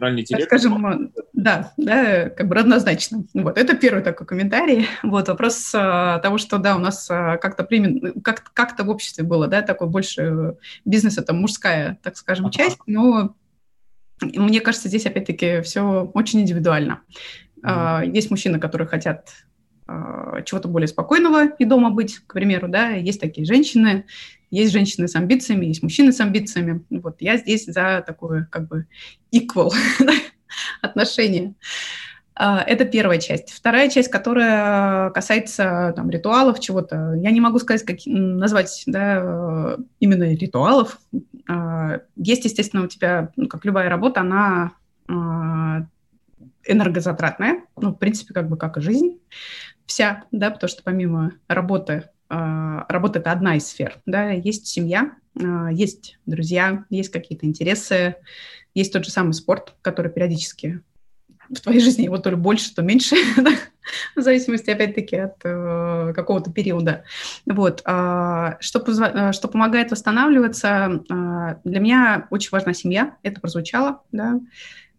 так скажем, да, да, как бы равнозначно. Вот, это первый такой комментарий. Вот, вопрос а, того, что, да, у нас а, как-то примет, как, как-то в обществе было, да, такой больше бизнес, это мужская, так скажем, ага. часть, но мне кажется, здесь опять-таки все очень индивидуально. Mm-hmm. Есть мужчины, которые хотят чего-то более спокойного и дома быть, к примеру, да, есть такие женщины, есть женщины с амбициями, есть мужчины с амбициями. Вот я здесь за такое как бы equal отношение. А, это первая часть. Вторая часть, которая касается там, ритуалов, чего-то. Я не могу сказать, как, назвать да, именно ритуалов. А, есть, естественно, у тебя, ну, как любая работа, она а, энергозатратная, ну, в принципе, как бы как и жизнь вся, да, потому что помимо работы а, работа – это одна из сфер. Да? Есть семья, а, есть друзья, есть какие-то интересы, есть тот же самый спорт, который периодически в твоей жизни его то ли больше, то меньше, в зависимости, опять-таки, от э, какого-то периода. Вот. А, что, позва- что помогает восстанавливаться? для меня очень важна семья, это прозвучало, да.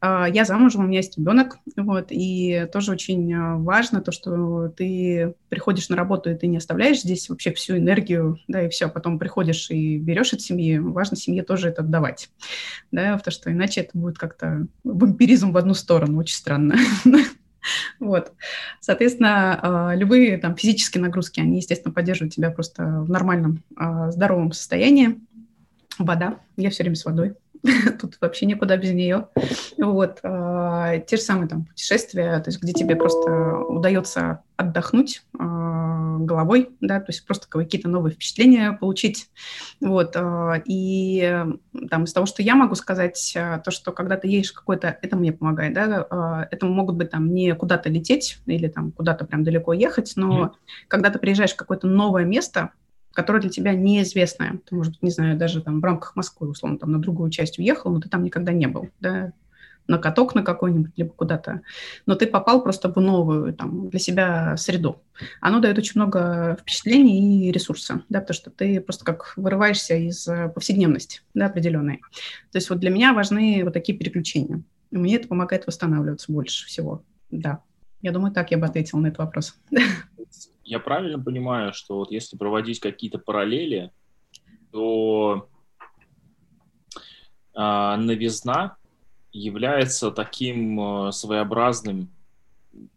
А, я замужем, у меня есть ребенок, вот, и тоже очень а, важно то, что ты приходишь на работу, и ты не оставляешь здесь вообще всю энергию, да, и все, потом приходишь и берешь от семьи, важно семье тоже это отдавать, да, потому что иначе это будет как-то вампиризм в одну сторону, очень странно. Вот. Соответственно, любые там физические нагрузки, они, естественно, поддерживают тебя просто в нормальном, здоровом состоянии. Вода. Я все время с водой. Тут вообще никуда без нее. Вот. А, те же самые там путешествия, то есть где тебе просто удается отдохнуть а, головой, да, то есть просто какие-то новые впечатления получить. Вот. А, и там из того, что я могу сказать, то, что когда ты едешь какой-то, это мне помогает, да, это могут быть там не куда-то лететь или там куда-то прям далеко ехать, но mm-hmm. когда ты приезжаешь в какое-то новое место, которая для тебя неизвестная. Ты, может быть, не знаю, даже там в рамках Москвы, условно, там на другую часть уехал, но ты там никогда не был, да, на каток на какой-нибудь, либо куда-то. Но ты попал просто в новую там, для себя среду. Оно дает очень много впечатлений и ресурса, да, потому что ты просто как вырываешься из э, повседневности да, определенной. То есть вот для меня важны вот такие переключения. И мне это помогает восстанавливаться больше всего. Да. Я думаю, так я бы ответила на этот вопрос. Я правильно понимаю, что вот если проводить какие-то параллели, то э, новизна является таким э, своеобразным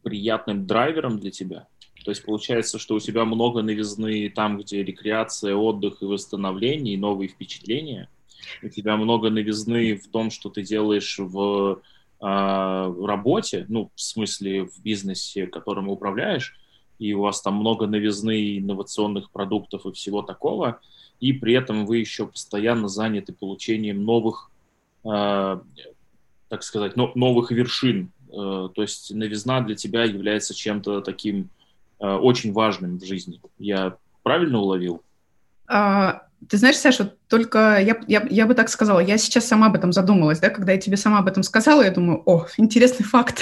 приятным драйвером для тебя. То есть получается, что у тебя много новизны там, где рекреация, отдых и восстановление, и новые впечатления. У тебя много новизны в том, что ты делаешь в а, работе, ну, в смысле в бизнесе, которым управляешь, и у вас там много новизны, инновационных продуктов и всего такого, и при этом вы еще постоянно заняты получением новых, э, так сказать, но, новых вершин. Э, то есть новизна для тебя является чем-то таким э, очень важным в жизни. Я правильно уловил? А, ты знаешь, Саша, только я, я, я бы так сказала, я сейчас сама об этом задумалась, да, когда я тебе сама об этом сказала, я думаю, о, интересный факт,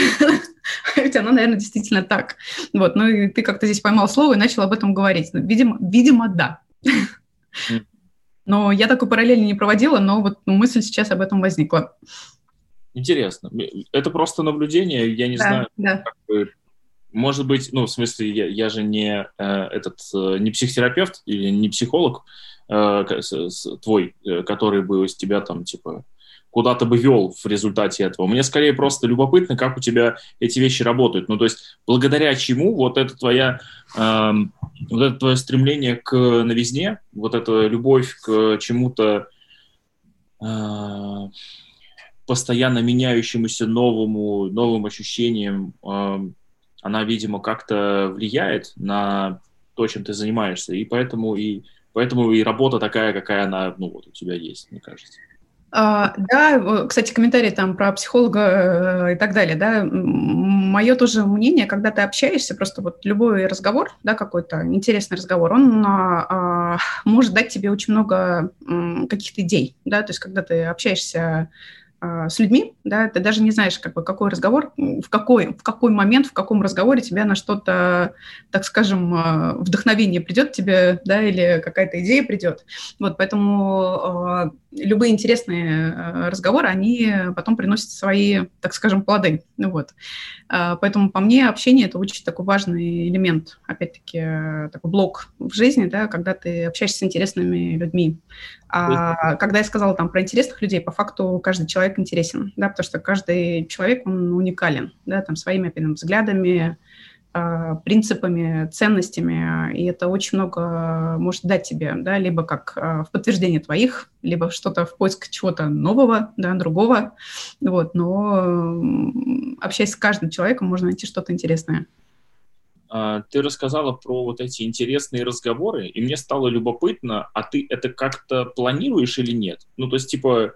ведь оно, наверное, действительно так. Вот, ну и ты как-то здесь поймал слово и начал об этом говорить. Ну, видимо, видимо, да. Но я такой параллели не проводила, но вот мысль сейчас об этом возникла. Интересно. Это просто наблюдение, я не да, знаю, да. Как бы, может быть, ну, в смысле, я, я же не э, этот, э, не психотерапевт или не психолог, Э, твой, э, который бы из тебя там, типа, куда-то бы вел в результате этого. Мне скорее просто любопытно, как у тебя эти вещи работают. Ну, то есть, благодаря чему вот это твоя, э, вот это твое стремление к новизне, вот эта любовь к чему-то э, постоянно меняющемуся новому, новым ощущениям, э, она, видимо, как-то влияет на то, чем ты занимаешься. И поэтому и Поэтому и работа такая, какая она ну, вот у тебя есть, мне кажется. А, да, кстати, комментарий там про психолога э, и так далее, да, мое тоже мнение, когда ты общаешься, просто вот любой разговор, да, какой-то интересный разговор, он а, а, может дать тебе очень много каких-то идей, да, то есть когда ты общаешься с людьми, да, ты даже не знаешь, как бы, какой разговор, в какой, в какой момент, в каком разговоре тебя на что-то, так скажем, а, вдохновение придет тебе, да, или какая-то идея придет. Вот, поэтому а, любые интересные разговоры, они потом приносят свои, так скажем, плоды. Вот. Поэтому по мне общение – это очень такой важный элемент, опять-таки, такой блок в жизни, да, когда ты общаешься с интересными людьми. А когда я сказала там про интересных людей, по факту каждый человек интересен, да, потому что каждый человек, он уникален, да, там своими, опять взглядами, а, принципами, ценностями, и это очень много может дать тебе, да, либо как а, в подтверждение твоих, либо что-то в поиск чего-то нового, да, другого, вот, но общаясь с каждым человеком, можно найти что-то интересное. А, ты рассказала про вот эти интересные разговоры, и мне стало любопытно, а ты это как-то планируешь или нет? Ну, то есть, типа, а,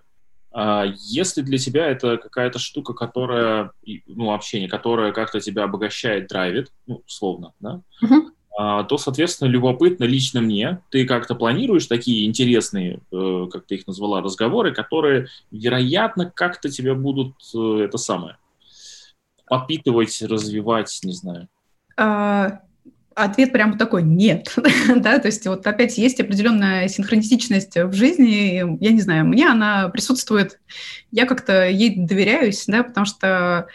если для тебя это какая-то штука, которая, ну, общение, которая как-то тебя обогащает, драйвит, ну, условно, да, uh-huh. то, соответственно, любопытно лично мне, ты как-то планируешь такие интересные, э, как ты их назвала, разговоры, которые, вероятно, как-то тебя будут э, это самое подпитывать, развивать, не знаю. Ответ прямо такой «нет». да, то есть вот опять есть определенная синхронистичность в жизни, я не знаю, мне она присутствует, я как-то ей доверяюсь, да, потому что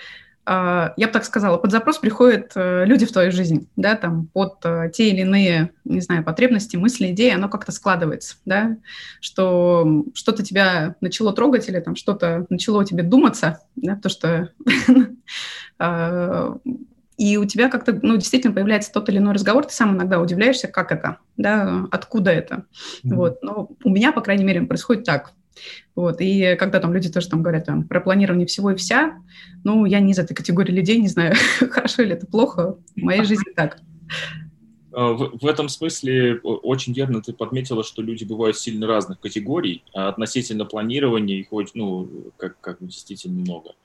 а, я бы так сказала, под запрос приходят э, люди в твою жизнь, да, там, под э, те или иные, не знаю, потребности, мысли, идеи, оно как-то складывается, да, что что-то тебя начало трогать или там что-то начало тебе думаться, да, то, что а, и у тебя как-то, ну, действительно появляется тот или иной разговор, ты сам иногда удивляешься, как это, да, откуда это. Mm-hmm. Вот, но у меня, по крайней мере, происходит так. Вот, и когда там люди тоже там говорят там, про планирование всего и вся, ну, я не из этой категории людей, не знаю, хорошо или это плохо, в моей жизни так. А, в, в этом смысле очень верно ты подметила, что люди бывают сильно разных категорий, а относительно планирования их ну, как, как действительно много. А,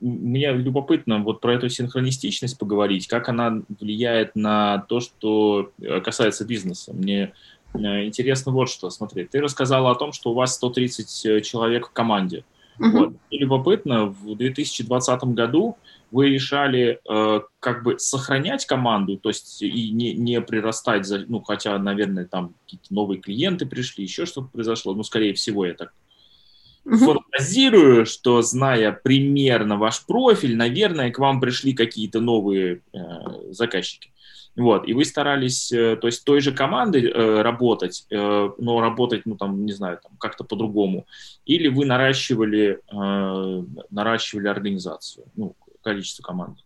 мне любопытно вот про эту синхронистичность поговорить, как она влияет на то, что э, касается бизнеса. Мне э, интересно вот что, смотри, ты рассказала о том, что у вас 130 э, человек в команде. Uh-huh. Вот. И любопытно, в 2020 году вы решали э, как бы сохранять команду, то есть и не, не прирастать, за, ну, хотя, наверное, там какие-то новые клиенты пришли, еще что-то произошло, ну, скорее всего, я так фантазирую, что, зная примерно ваш профиль, наверное, к вам пришли какие-то новые э, заказчики. Вот, и вы старались, э, то есть той же командой э, работать, э, но работать, ну, там, не знаю, там, как-то по-другому, или вы наращивали, э, наращивали организацию, ну, количество команд?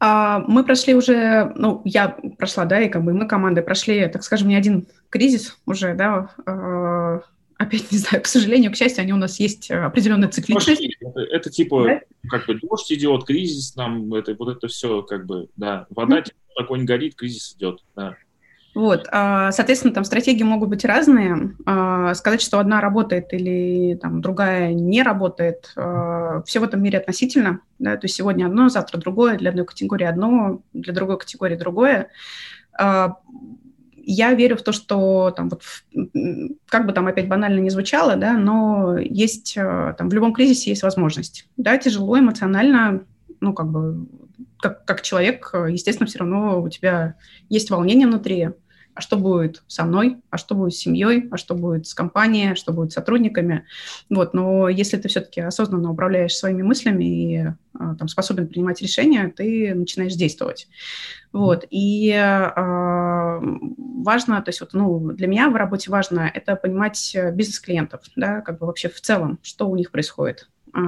А, мы прошли уже, ну, я прошла, да, и как бы мы командой прошли, так скажем, не один кризис уже, да, э, опять не знаю, к сожалению, к счастью, они у нас есть э, определенная цикличность. Это, это типа, да? как бы дождь идет, кризис нам, это, вот это все, как бы, да, вода, mm-hmm. огонь горит, кризис идет, да. Вот, а, соответственно, там стратегии могут быть разные. А, сказать, что одна работает или там другая не работает, а, все в этом мире относительно. Да? То есть сегодня одно, завтра другое, для одной категории одно, для другой категории другое я верю в то, что там вот, как бы там опять банально не звучало, да, но есть э, там в любом кризисе есть возможность. Да, тяжело эмоционально, ну как бы как, как человек, естественно, все равно у тебя есть волнение внутри, а что будет со мной, а что будет с семьей, а что будет с компанией, а что будет с сотрудниками. Вот. Но если ты все-таки осознанно управляешь своими мыслями и а, там, способен принимать решения, ты начинаешь действовать. Вот. И э, важно, то есть вот, ну, для меня в работе важно это понимать бизнес клиентов, да, как бы вообще в целом, что у них происходит, э,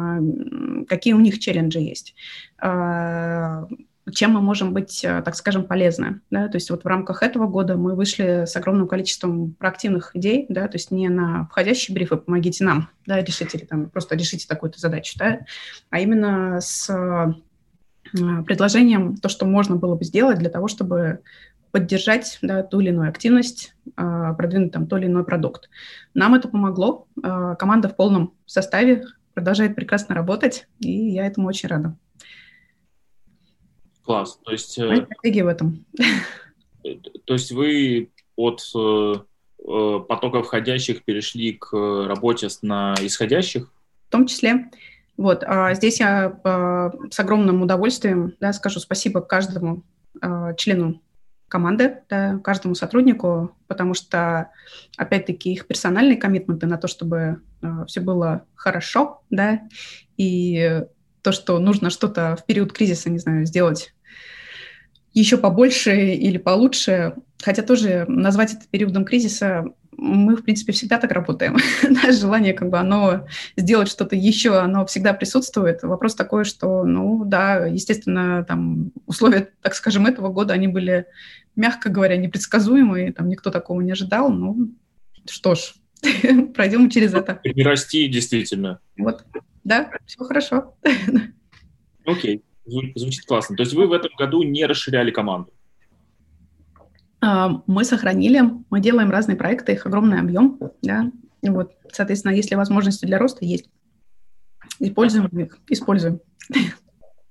какие у них челленджи есть, э, чем мы можем быть, э, так скажем, полезны. Да? То есть вот в рамках этого года мы вышли с огромным количеством проактивных идей, да? то есть не на входящие брифы «помогите нам», да, решите или там просто решите такую-то задачу, да? а именно с э, предложением то, что можно было бы сделать для того, чтобы поддержать да, ту или иную активность, э, продвинуть там тот или иной продукт. Нам это помогло. Команда в полном составе продолжает прекрасно работать, и я этому очень рада. Класс. То есть... Моя стратегия в этом. То есть вы от э, э, потока входящих перешли к работе на исходящих? В том числе. Вот, а здесь я а, с огромным удовольствием да, скажу спасибо каждому а, члену команды, да, каждому сотруднику, потому что, опять-таки, их персональные коммитменты на то, чтобы а, все было хорошо, да, и то, что нужно что-то в период кризиса, не знаю, сделать еще побольше или получше, хотя тоже назвать это периодом кризиса мы, в принципе, всегда так работаем. Наше желание, как бы, оно сделать что-то еще, оно всегда присутствует. Вопрос такой, что, ну, да, естественно, там, условия, так скажем, этого года, они были, мягко говоря, непредсказуемые, там, никто такого не ожидал, ну, что ж, пройдем через это. Не расти, действительно. Вот, да, все хорошо. Окей. Звучит классно. То есть вы в этом году не расширяли команду? А, мы сохранили, мы делаем разные проекты, их огромный объем, да, вот, соответственно, если возможности для роста есть, используем их, используем.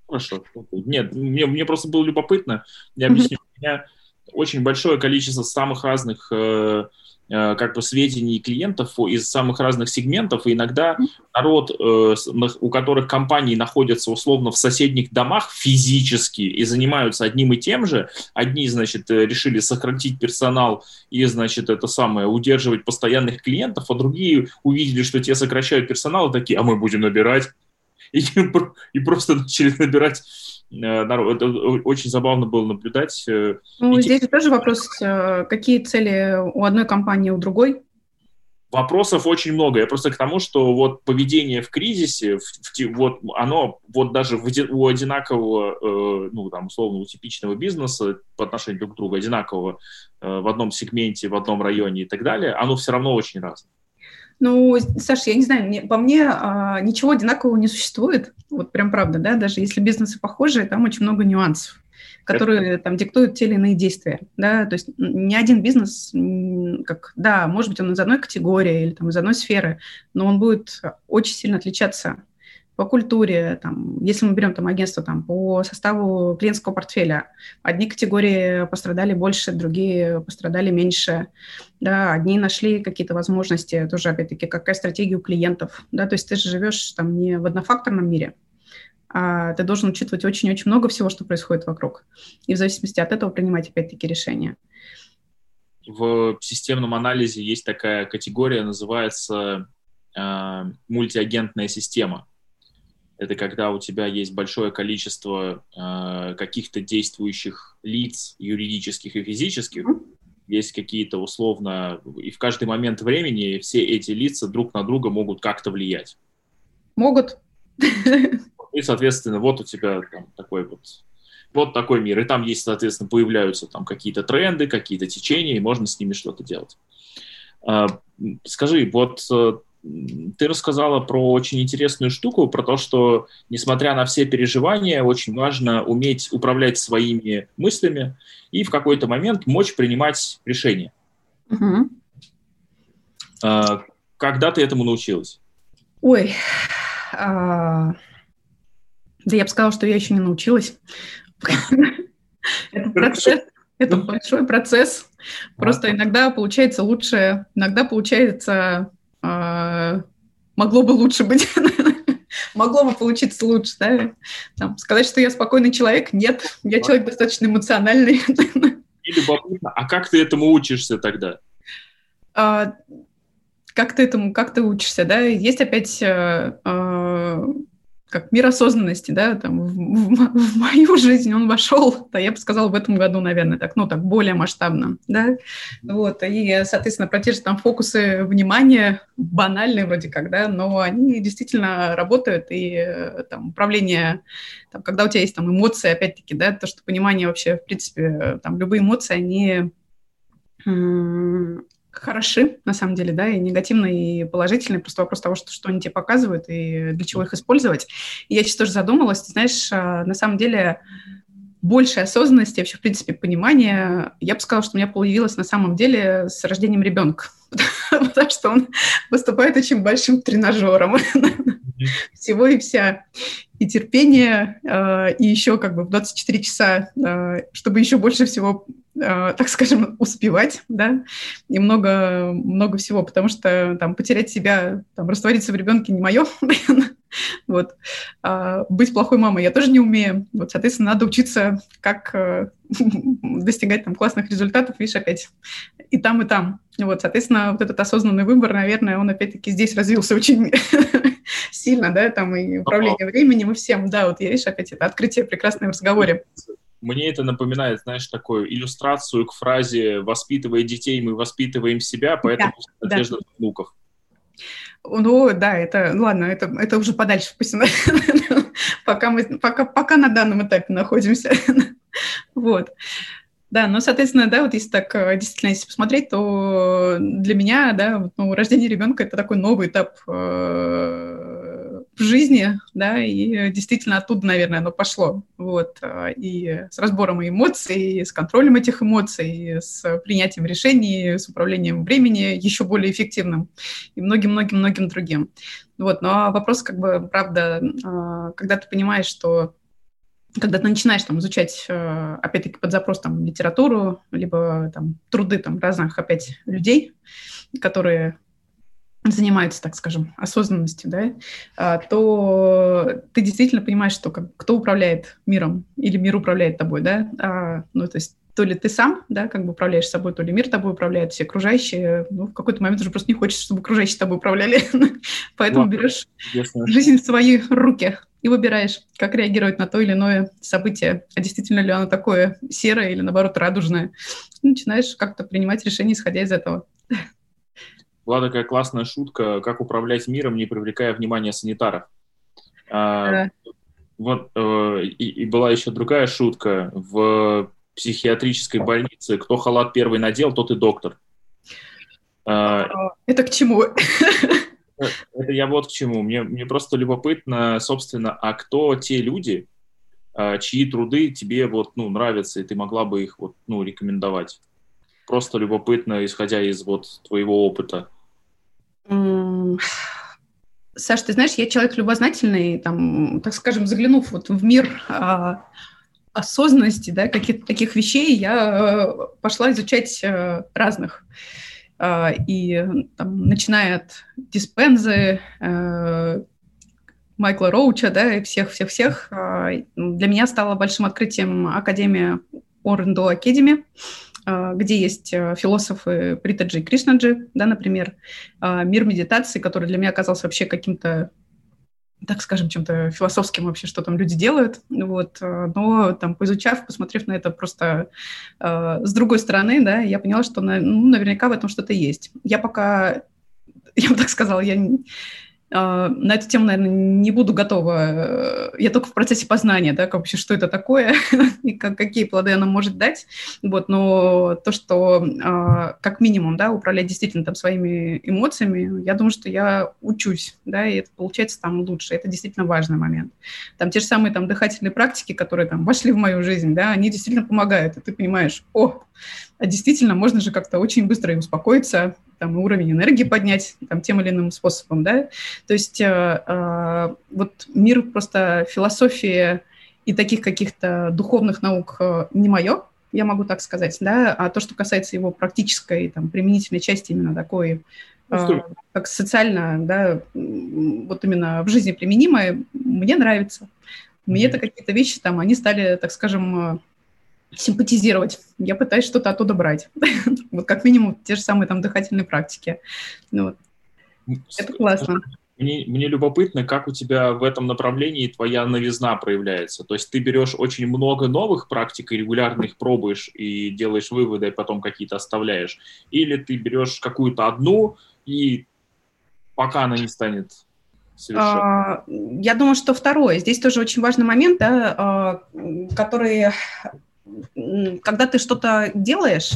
Хорошо. Нет, мне, мне просто было любопытно, я объясню, у меня очень большое количество самых разных Э, как бы сведений клиентов из самых разных сегментов, и иногда народ, э, у которых компании находятся условно в соседних домах физически и занимаются одним и тем же, одни, значит, э, решили сократить персонал и, значит, это самое, удерживать постоянных клиентов, а другие увидели, что те сокращают персонал, и такие, а мы будем набирать. И, и просто начали набирать. Это очень забавно было наблюдать. Э, ну, и здесь тоже вопрос, э, какие цели у одной компании, у другой? Вопросов очень много. Я просто к тому, что вот поведение в кризисе, в, в, вот оно вот даже в, у одинакового, э, ну там условно у типичного бизнеса по отношению друг к другу одинакового э, в одном сегменте, в одном районе и так далее, оно все равно очень разное. Ну, Саша, я не знаю, мне, по мне а, ничего одинакового не существует. Вот прям правда, да, даже если бизнесы похожие, там очень много нюансов которые там диктуют те или иные действия, да, то есть ни один бизнес, как, да, может быть, он из одной категории или там из одной сферы, но он будет очень сильно отличаться по культуре, там, если мы берем там агентство там, по составу клиентского портфеля, одни категории пострадали больше, другие пострадали меньше, да, одни нашли какие-то возможности, тоже, опять-таки, какая стратегия у клиентов, да, то есть ты же живешь там не в однофакторном мире, а ты должен учитывать очень-очень много всего, что происходит вокруг, и в зависимости от этого принимать, опять-таки, решения. В системном анализе есть такая категория, называется э, мультиагентная система это когда у тебя есть большое количество э, каких-то действующих лиц, юридических и физических, есть какие-то условно, и в каждый момент времени все эти лица друг на друга могут как-то влиять. Могут. И, соответственно, вот у тебя там такой вот вот такой мир. И там есть, соответственно, появляются там какие-то тренды, какие-то течения, и можно с ними что-то делать. А, скажи, вот э, ты рассказала про очень интересную штуку, про то, что, несмотря на все переживания, очень важно уметь управлять своими мыслями и в какой-то момент мочь принимать решения. Угу. Когда ты этому научилась? Ой, а... да я бы сказала, что я еще не научилась. Это процесс, это большой процесс. Просто иногда получается лучше, иногда получается а, могло бы лучше быть, могло бы получиться лучше, да? Там, сказать, что я спокойный человек, нет, я человек достаточно эмоциональный. И любопытно, а как ты этому учишься тогда? А, как ты этому, как ты учишься, да? Есть опять а, а как мир осознанности, да, там, в, в, в мою жизнь он вошел, да, я бы сказала, в этом году, наверное, так, ну, так, более масштабно, да, вот, и, соответственно, про те же там фокусы внимания, банальные вроде как, да, но они действительно работают, и там управление, там, когда у тебя есть там эмоции, опять-таки, да, то, что понимание вообще, в принципе, там, любые эмоции, они хороши, на самом деле, да, и негативные, и положительные, просто вопрос того, что, что они тебе показывают и для чего их использовать. И я сейчас тоже задумалась, ты знаешь, а, на самом деле большей осознанности, вообще, в принципе, понимания, я бы сказала, что у меня появилось на самом деле с рождением ребенка, потому что он выступает очень большим тренажером всего и вся. И терпение, а, и еще как бы в 24 часа, а, чтобы еще больше всего Э, так скажем, успевать, да, и много, много всего, потому что там потерять себя, там, раствориться в ребенке не мое, вот. А быть плохой мамой я тоже не умею, вот, соответственно, надо учиться, как достигать там классных результатов, видишь, опять и там, и там, вот, соответственно, вот этот осознанный выбор, наверное, он опять-таки здесь развился очень сильно, да, там и управление временем, и всем, да, вот, видишь, опять это открытие прекрасное в разговоре. Мне это напоминает, знаешь, такую иллюстрацию к фразе «воспитывая детей, мы воспитываем себя, поэтому да, надежда да. внуков». Ну, да, это, ну, ладно, это, это уже подальше, пусть пока мы, пока, пока на данном этапе находимся. вот. Да, ну, соответственно, да, вот если так э, действительно, если посмотреть, то для меня, да, ну, рождение ребенка – это такой новый этап э, в жизни, да, и действительно оттуда, наверное, оно пошло, вот, а, и с разбором эмоций, и с контролем этих эмоций, и с принятием решений, с управлением времени еще более эффективным и многим-многим-многим другим. Вот, но вопрос, как бы, правда, а, когда ты понимаешь, что когда ты начинаешь там изучать, э, опять-таки, под запрос там литературу, либо там труды там разных опять людей, которые занимаются, так скажем, осознанностью, да, а, то ты действительно понимаешь, что как, кто управляет миром или мир управляет тобой, да, а, ну, то есть то ли ты сам, да, как бы управляешь собой, то ли мир тобой управляет, все окружающие. Ну, в какой-то момент уже просто не хочется, чтобы окружающие тобой управляли. Поэтому Ладно, берешь жизнь в свои руки и выбираешь, как реагировать на то или иное событие. А действительно ли оно такое серое или, наоборот, радужное. Начинаешь как-то принимать решения, исходя из этого. Была такая классная шутка, как управлять миром, не привлекая внимания санитаров. А, да. Вот, э, и, и была еще другая шутка. В психиатрической больнице, кто халат первый надел, тот и доктор. А, это к чему? Это я вот к чему. Мне, мне просто любопытно, собственно, а кто те люди, а, чьи труды тебе вот, ну, нравятся, и ты могла бы их вот, ну, рекомендовать? Просто любопытно, исходя из вот твоего опыта. Саш, ты знаешь, я человек любознательный, там, так скажем, заглянув вот в мир а, осознанности, да, каких-то таких вещей, я э, пошла изучать э, разных. Э, и там, начиная от Диспензы, Майкла Роуча, да, и всех-всех-всех, для меня стало большим открытием Академия Орендо Академи, где есть философы Притаджи и Кришнаджи, да, например, мир медитации, который для меня оказался вообще каким-то так скажем, чем-то философским вообще, что там люди делают, вот, э, но там, поизучав, посмотрев на это просто э, с другой стороны, да, я поняла, что на, ну, наверняка в этом что-то есть. Я пока, я бы так сказала, я на эту тему, наверное, не буду готова. Я только в процессе познания, да, как вообще, что это такое и как, какие плоды она может дать. Вот, но то, что а, как минимум, да, управлять действительно там своими эмоциями, я думаю, что я учусь, да, и это получается там лучше. Это действительно важный момент. Там те же самые там дыхательные практики, которые там вошли в мою жизнь, да, они действительно помогают, и ты понимаешь, о, а действительно можно же как-то очень быстро и успокоиться, там, уровень энергии поднять там, тем или иным способом, да. То есть э, э, вот мир просто философии и таких каких-то духовных наук э, не мое, я могу так сказать, да, а то, что касается его практической, там, применительной части именно такой, э, как социально, да, вот именно в жизни применимое, мне нравится. Мне это какие-то вещи там, они стали, так скажем, э, симпатизировать. Я пытаюсь что-то оттуда брать. вот как минимум те же самые там дыхательные практики. Ну, вот. Это классно. Мне, мне любопытно, как у тебя в этом направлении твоя новизна проявляется. То есть ты берешь очень много новых практик и регулярно их пробуешь и делаешь выводы, и потом какие-то оставляешь. Или ты берешь какую-то одну и пока она не станет совершенно. А, я думаю, что второе. Здесь тоже очень важный момент, да, а, который когда ты что-то делаешь,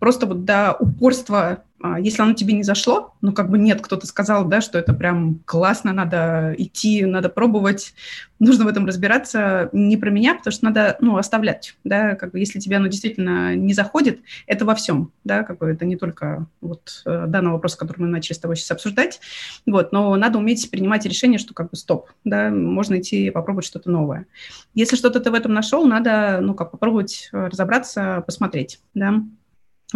просто вот до упорства если оно тебе не зашло, ну, как бы нет, кто-то сказал, да, что это прям классно, надо идти, надо пробовать, нужно в этом разбираться, не про меня, потому что надо, ну, оставлять, да, как бы если тебе оно действительно не заходит, это во всем, да, как бы это не только вот э, данный вопрос, который мы начали с тобой сейчас обсуждать, вот, но надо уметь принимать решение, что как бы стоп, да, можно идти попробовать что-то новое. Если что-то ты в этом нашел, надо, ну, как попробовать разобраться, посмотреть, да,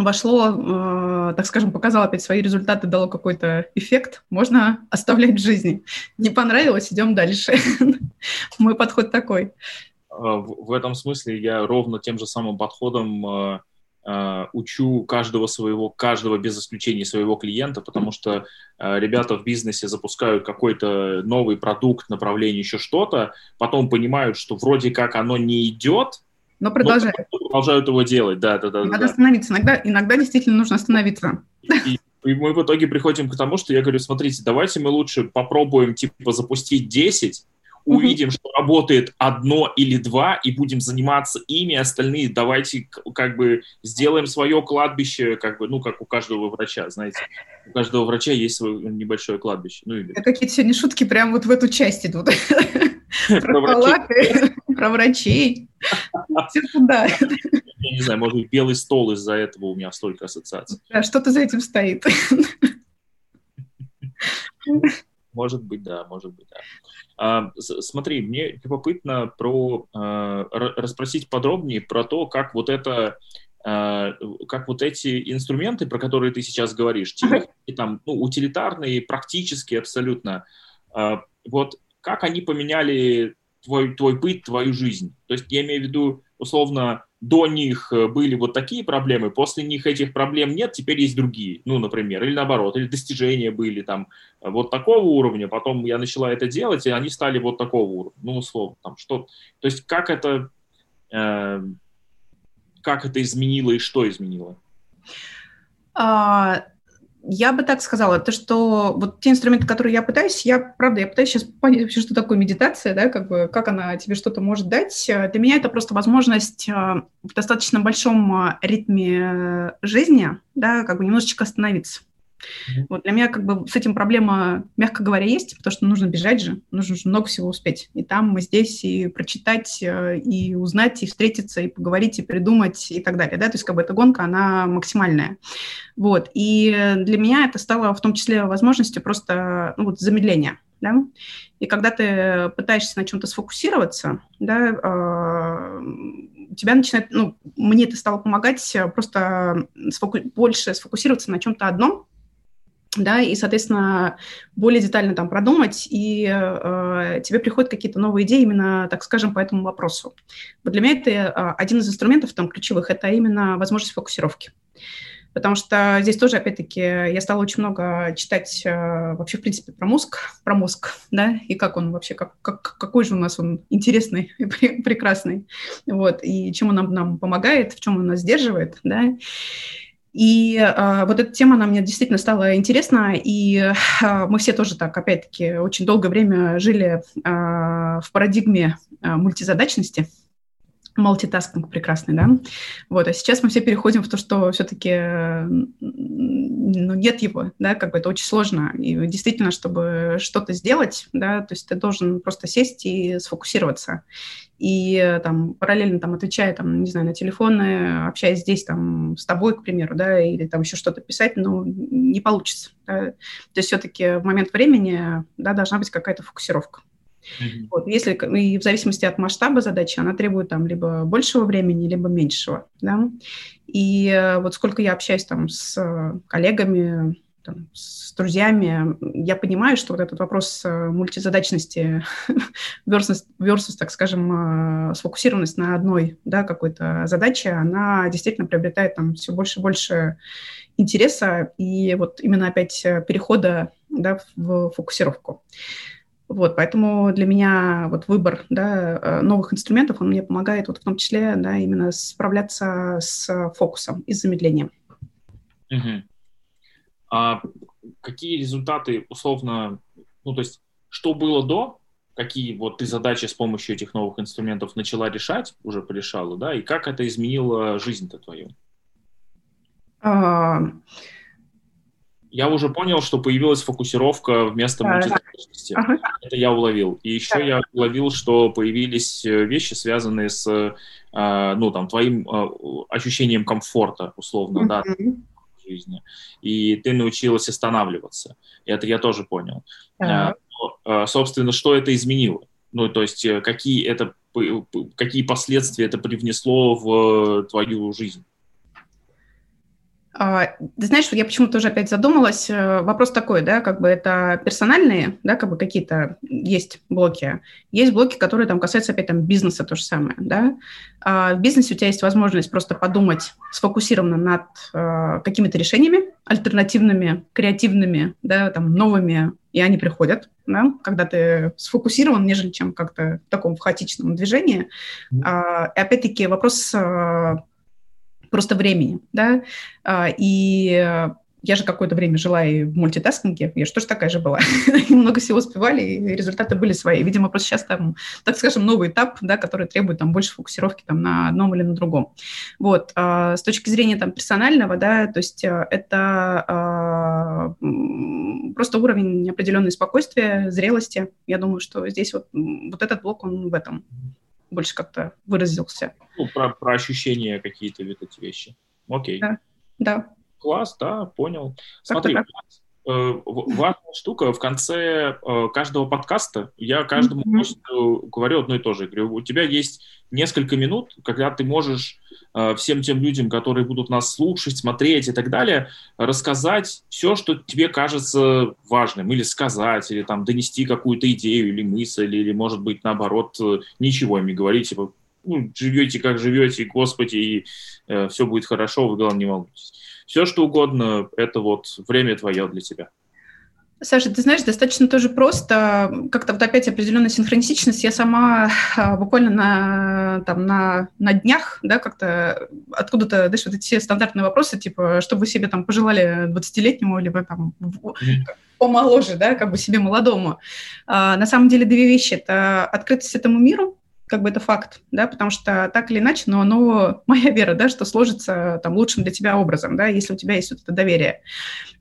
вошло, э, так скажем, показало опять свои результаты, дало какой-то эффект, можно оставлять в жизни. Не понравилось, идем дальше. Мой подход такой. А, в этом смысле я ровно тем же самым подходом э, э, учу каждого своего, каждого без исключения своего клиента, потому что ребята в бизнесе запускают какой-то новый продукт, направление, еще что-то, потом понимают, что вроде как оно не идет, но продолжают. Но продолжают его делать, да, да, да. Надо да. остановиться. Иногда, иногда действительно нужно остановиться. И, и мы в итоге приходим к тому, что я говорю, смотрите, давайте мы лучше попробуем, типа, запустить 10, увидим, что работает одно или два, и будем заниматься ими, остальные давайте как бы сделаем свое кладбище, как бы, ну, как у каждого врача, знаете. У каждого врача есть свое небольшое кладбище. Ну, или... Какие-то сегодня шутки прямо вот в эту часть идут. Про палаты, про врачей. Все туда. Я не знаю, может быть, белый стол из-за этого у меня столько ассоциаций. что-то за этим стоит. Может быть, да, может быть, да. А, смотри, мне любопытно про а, расспросить подробнее про то, как вот это а, как вот эти инструменты, про которые ты сейчас говоришь, техники, там, ну, утилитарные, практические абсолютно, а, вот как они поменяли твой, твой быт, твою жизнь? То есть я имею в виду, условно, до них э, были вот такие проблемы, после них этих проблем нет, теперь есть другие, ну, например, или наоборот, или достижения были там э, вот такого уровня, потом я начала это делать, и они стали вот такого уровня, ну, условно, там, что, то есть как это, э, как это изменило и что изменило? А, я бы так сказала, то, что вот те инструменты, которые я пытаюсь, я, правда, я пытаюсь сейчас понять вообще, что такое медитация, да, как бы, как она тебе что-то может дать. Для меня это просто возможность э, в достаточно большом э, ритме жизни, да, как бы немножечко остановиться. Вот для меня как бы с этим проблема, мягко говоря, есть, потому что нужно бежать же, нужно же много всего успеть. И там, мы здесь, и прочитать, э, и узнать, и встретиться, и поговорить, и придумать, и так далее. Да? То есть как бы эта гонка, она максимальная. Вот. И для меня это стало в том числе возможностью просто ну, вот, замедления. Да? И когда ты пытаешься на чем-то сфокусироваться, да, э, тебя начинает, ну, мне это стало помогать просто сфоку- больше сфокусироваться на чем-то одном, да, и, соответственно, более детально там продумать, и э, тебе приходят какие-то новые идеи именно, так скажем, по этому вопросу. Вот для меня это э, один из инструментов там ключевых, это именно возможность фокусировки. Потому что здесь тоже, опять-таки, я стала очень много читать э, вообще, в принципе, про мозг, про мозг, да, и как он вообще, как, как, какой же у нас он интересный и прекрасный, вот, и чем он нам, нам помогает, в чем он нас сдерживает, да, и э, вот эта тема, она мне действительно стала интересна, и э, мы все тоже так, опять-таки, очень долгое время жили э, в парадигме э, мультизадачности, мультитаскинг прекрасный, да, вот, а сейчас мы все переходим в то, что все-таки, ну, нет его, да, как бы это очень сложно, и действительно, чтобы что-то сделать, да, то есть ты должен просто сесть и сфокусироваться, и там параллельно там отвечая там, не знаю, на телефоны, общаясь здесь там с тобой, к примеру, да, или там еще что-то писать, ну, не получится. Да? То есть все-таки в момент времени, да, должна быть какая-то фокусировка. Mm-hmm. Вот, если и в зависимости от масштаба задачи, она требует там либо большего времени, либо меньшего, да. И э, вот сколько я общаюсь там с коллегами, там, с друзьями, я понимаю, что вот этот вопрос э, мультизадачности versus, versus, так скажем, э, сфокусированность на одной да, какой-то задаче, она действительно приобретает там все больше и больше интереса и вот именно опять перехода да, в фокусировку. Вот, поэтому для меня вот выбор да, э, новых инструментов, он мне помогает вот в том числе да, именно справляться с фокусом и с замедлением. Угу. А какие результаты условно, ну то есть что было до, какие вот ты задачи с помощью этих новых инструментов начала решать, уже порешала, да, и как это изменило жизнь-то твою? А... Я уже понял, что появилась фокусировка вместо да. Ага. Это я уловил. И еще да. я уловил, что появились э, вещи, связанные с, э, ну, там, твоим э, ощущением комфорта, условно, mm-hmm. да, жизни, и ты научилась останавливаться. Это я тоже понял. Но, собственно, что это изменило? Ну, то есть, какие это какие последствия это привнесло в твою жизнь? А, ты знаешь, я почему-то тоже опять задумалась. Э, вопрос такой, да, как бы это персональные, да, как бы какие-то есть блоки. Есть блоки, которые там касаются опять там бизнеса, то же самое, да. А в бизнесе у тебя есть возможность просто подумать сфокусированно над э, какими-то решениями, альтернативными, креативными, да, там, новыми, и они приходят, да, когда ты сфокусирован, нежели чем как-то в таком в хаотичном движении. Mm-hmm. А, и опять-таки вопрос э, просто времени, да, а, и я же какое-то время жила и в мультитаскинге, я же тоже такая же была. Много всего успевали, и результаты были свои. Видимо, просто сейчас там, так скажем, новый этап, да, который требует там больше фокусировки там на одном или на другом. Вот. А, с точки зрения там персонального, да, то есть а, это а, просто уровень определенной спокойствия, зрелости. Я думаю, что здесь вот, вот этот блок, он в этом больше как-то выразился. Ну, про, про ощущения какие-то вот эти вещи. Окей. Да, да. Класс, да, понял. Смотри, важная штука в конце э, каждого подкаста. Я каждому гостю говорю одно и то же. Говорю, у тебя есть несколько минут, когда ты можешь э, всем тем людям, которые будут нас слушать, смотреть и так далее, рассказать все, что тебе кажется важным, или сказать, или там донести какую-то идею или мысль, или, может быть, наоборот, ничего им не говорить, типа, ну, живете как живете, господи, и э, все будет хорошо, вы, главное, не волнуйтесь. Все, что угодно, это вот время твое для тебя. Саша, ты знаешь, достаточно тоже просто, как-то вот опять определенная синхронистичность. Я сама а, буквально на, там, на, на днях, да, как-то откуда-то, знаешь, вот эти все стандартные вопросы, типа, что вы себе там пожелали 20-летнему, либо там помоложе, да, как бы себе молодому. А, на самом деле две вещи. Это открытость этому миру, как бы это факт, да, потому что так или иначе, но оно, моя вера, да, что сложится там лучшим для тебя образом, да, если у тебя есть вот это доверие.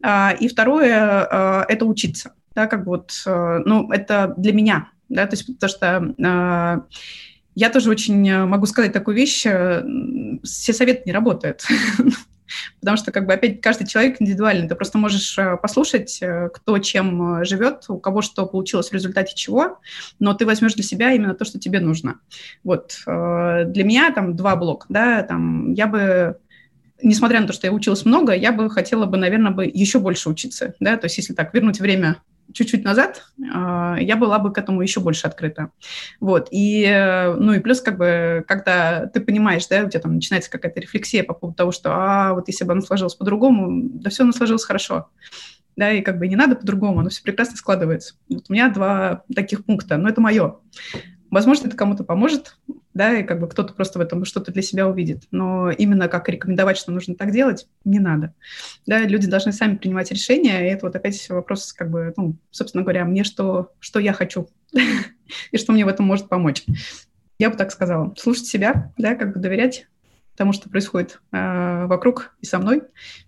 А, и второе, а, это учиться, да, как бы вот, а, ну, это для меня, да, то есть потому что а, я тоже очень могу сказать такую вещь, э, все советы не работают. потому что, как бы, опять, каждый человек индивидуальный. Ты просто можешь э, послушать, э, кто чем э, живет, у кого что получилось в результате чего, но ты возьмешь для себя именно то, что тебе нужно. Вот. Для меня там два блока, да, там я бы несмотря на то, что я училась много, я бы хотела бы, наверное, бы еще больше учиться, да, то есть если так вернуть время чуть-чуть назад, а, я была бы к этому еще больше открыта. Вот. И, ну и плюс, как бы, когда ты понимаешь, да, у тебя там начинается какая-то рефлексия по поводу того, что, а, вот если бы оно сложилось по-другому, да все оно сложилось хорошо. Да, и как бы не надо по-другому, оно все прекрасно складывается. Вот у меня два таких пункта, но это мое. Возможно, это кому-то поможет, да, и как бы кто-то просто в этом что-то для себя увидит. Но именно как рекомендовать, что нужно так делать, не надо. Да, люди должны сами принимать решения, и это вот опять вопрос, как бы, ну, собственно говоря, мне что, что я хочу, и что мне в этом может помочь. Я бы так сказала. Слушать себя, да, как бы доверять тому, что происходит э, вокруг и со мной,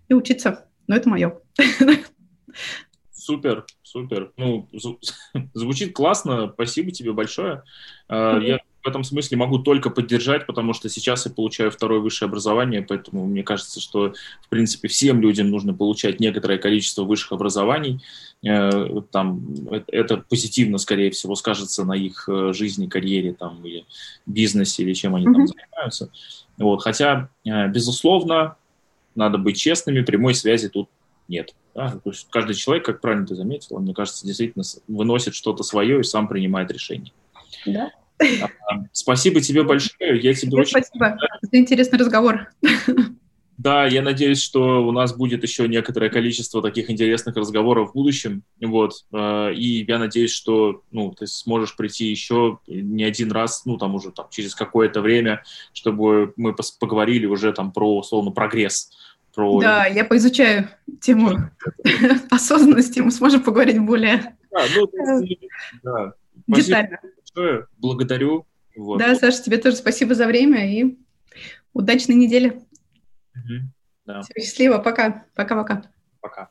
и учиться. Но это мое. Супер, супер. Ну, звучит классно. Спасибо тебе большое. Mm-hmm. Я в этом смысле могу только поддержать, потому что сейчас я получаю второе высшее образование, поэтому мне кажется, что, в принципе, всем людям нужно получать некоторое количество высших образований. Э, там, это позитивно, скорее всего, скажется на их э, жизни, карьере там, или бизнесе, или чем они mm-hmm. там занимаются. Вот. Хотя, э, безусловно, надо быть честными, прямой связи тут нет. Да? То есть каждый человек, как правильно ты заметила, мне кажется, действительно выносит что-то свое и сам принимает решение. Да. Спасибо тебе большое. Я тебе очень... Спасибо за интересный разговор. Да, я надеюсь, что у нас будет еще некоторое количество таких интересных разговоров в будущем. Вот. Э, и я надеюсь, что ну, ты сможешь прийти еще не один раз, ну, там уже там, через какое-то время, чтобы мы поговорили уже там про, условно, прогресс. Про... Да, я поизучаю тему осознанности, мы сможем поговорить более да, ну, да. детально большое. Благодарю. Вот. Да, Саша, тебе тоже спасибо за время и удачной недели. Угу. Да. Счастливо. Пока. Пока-пока. Пока.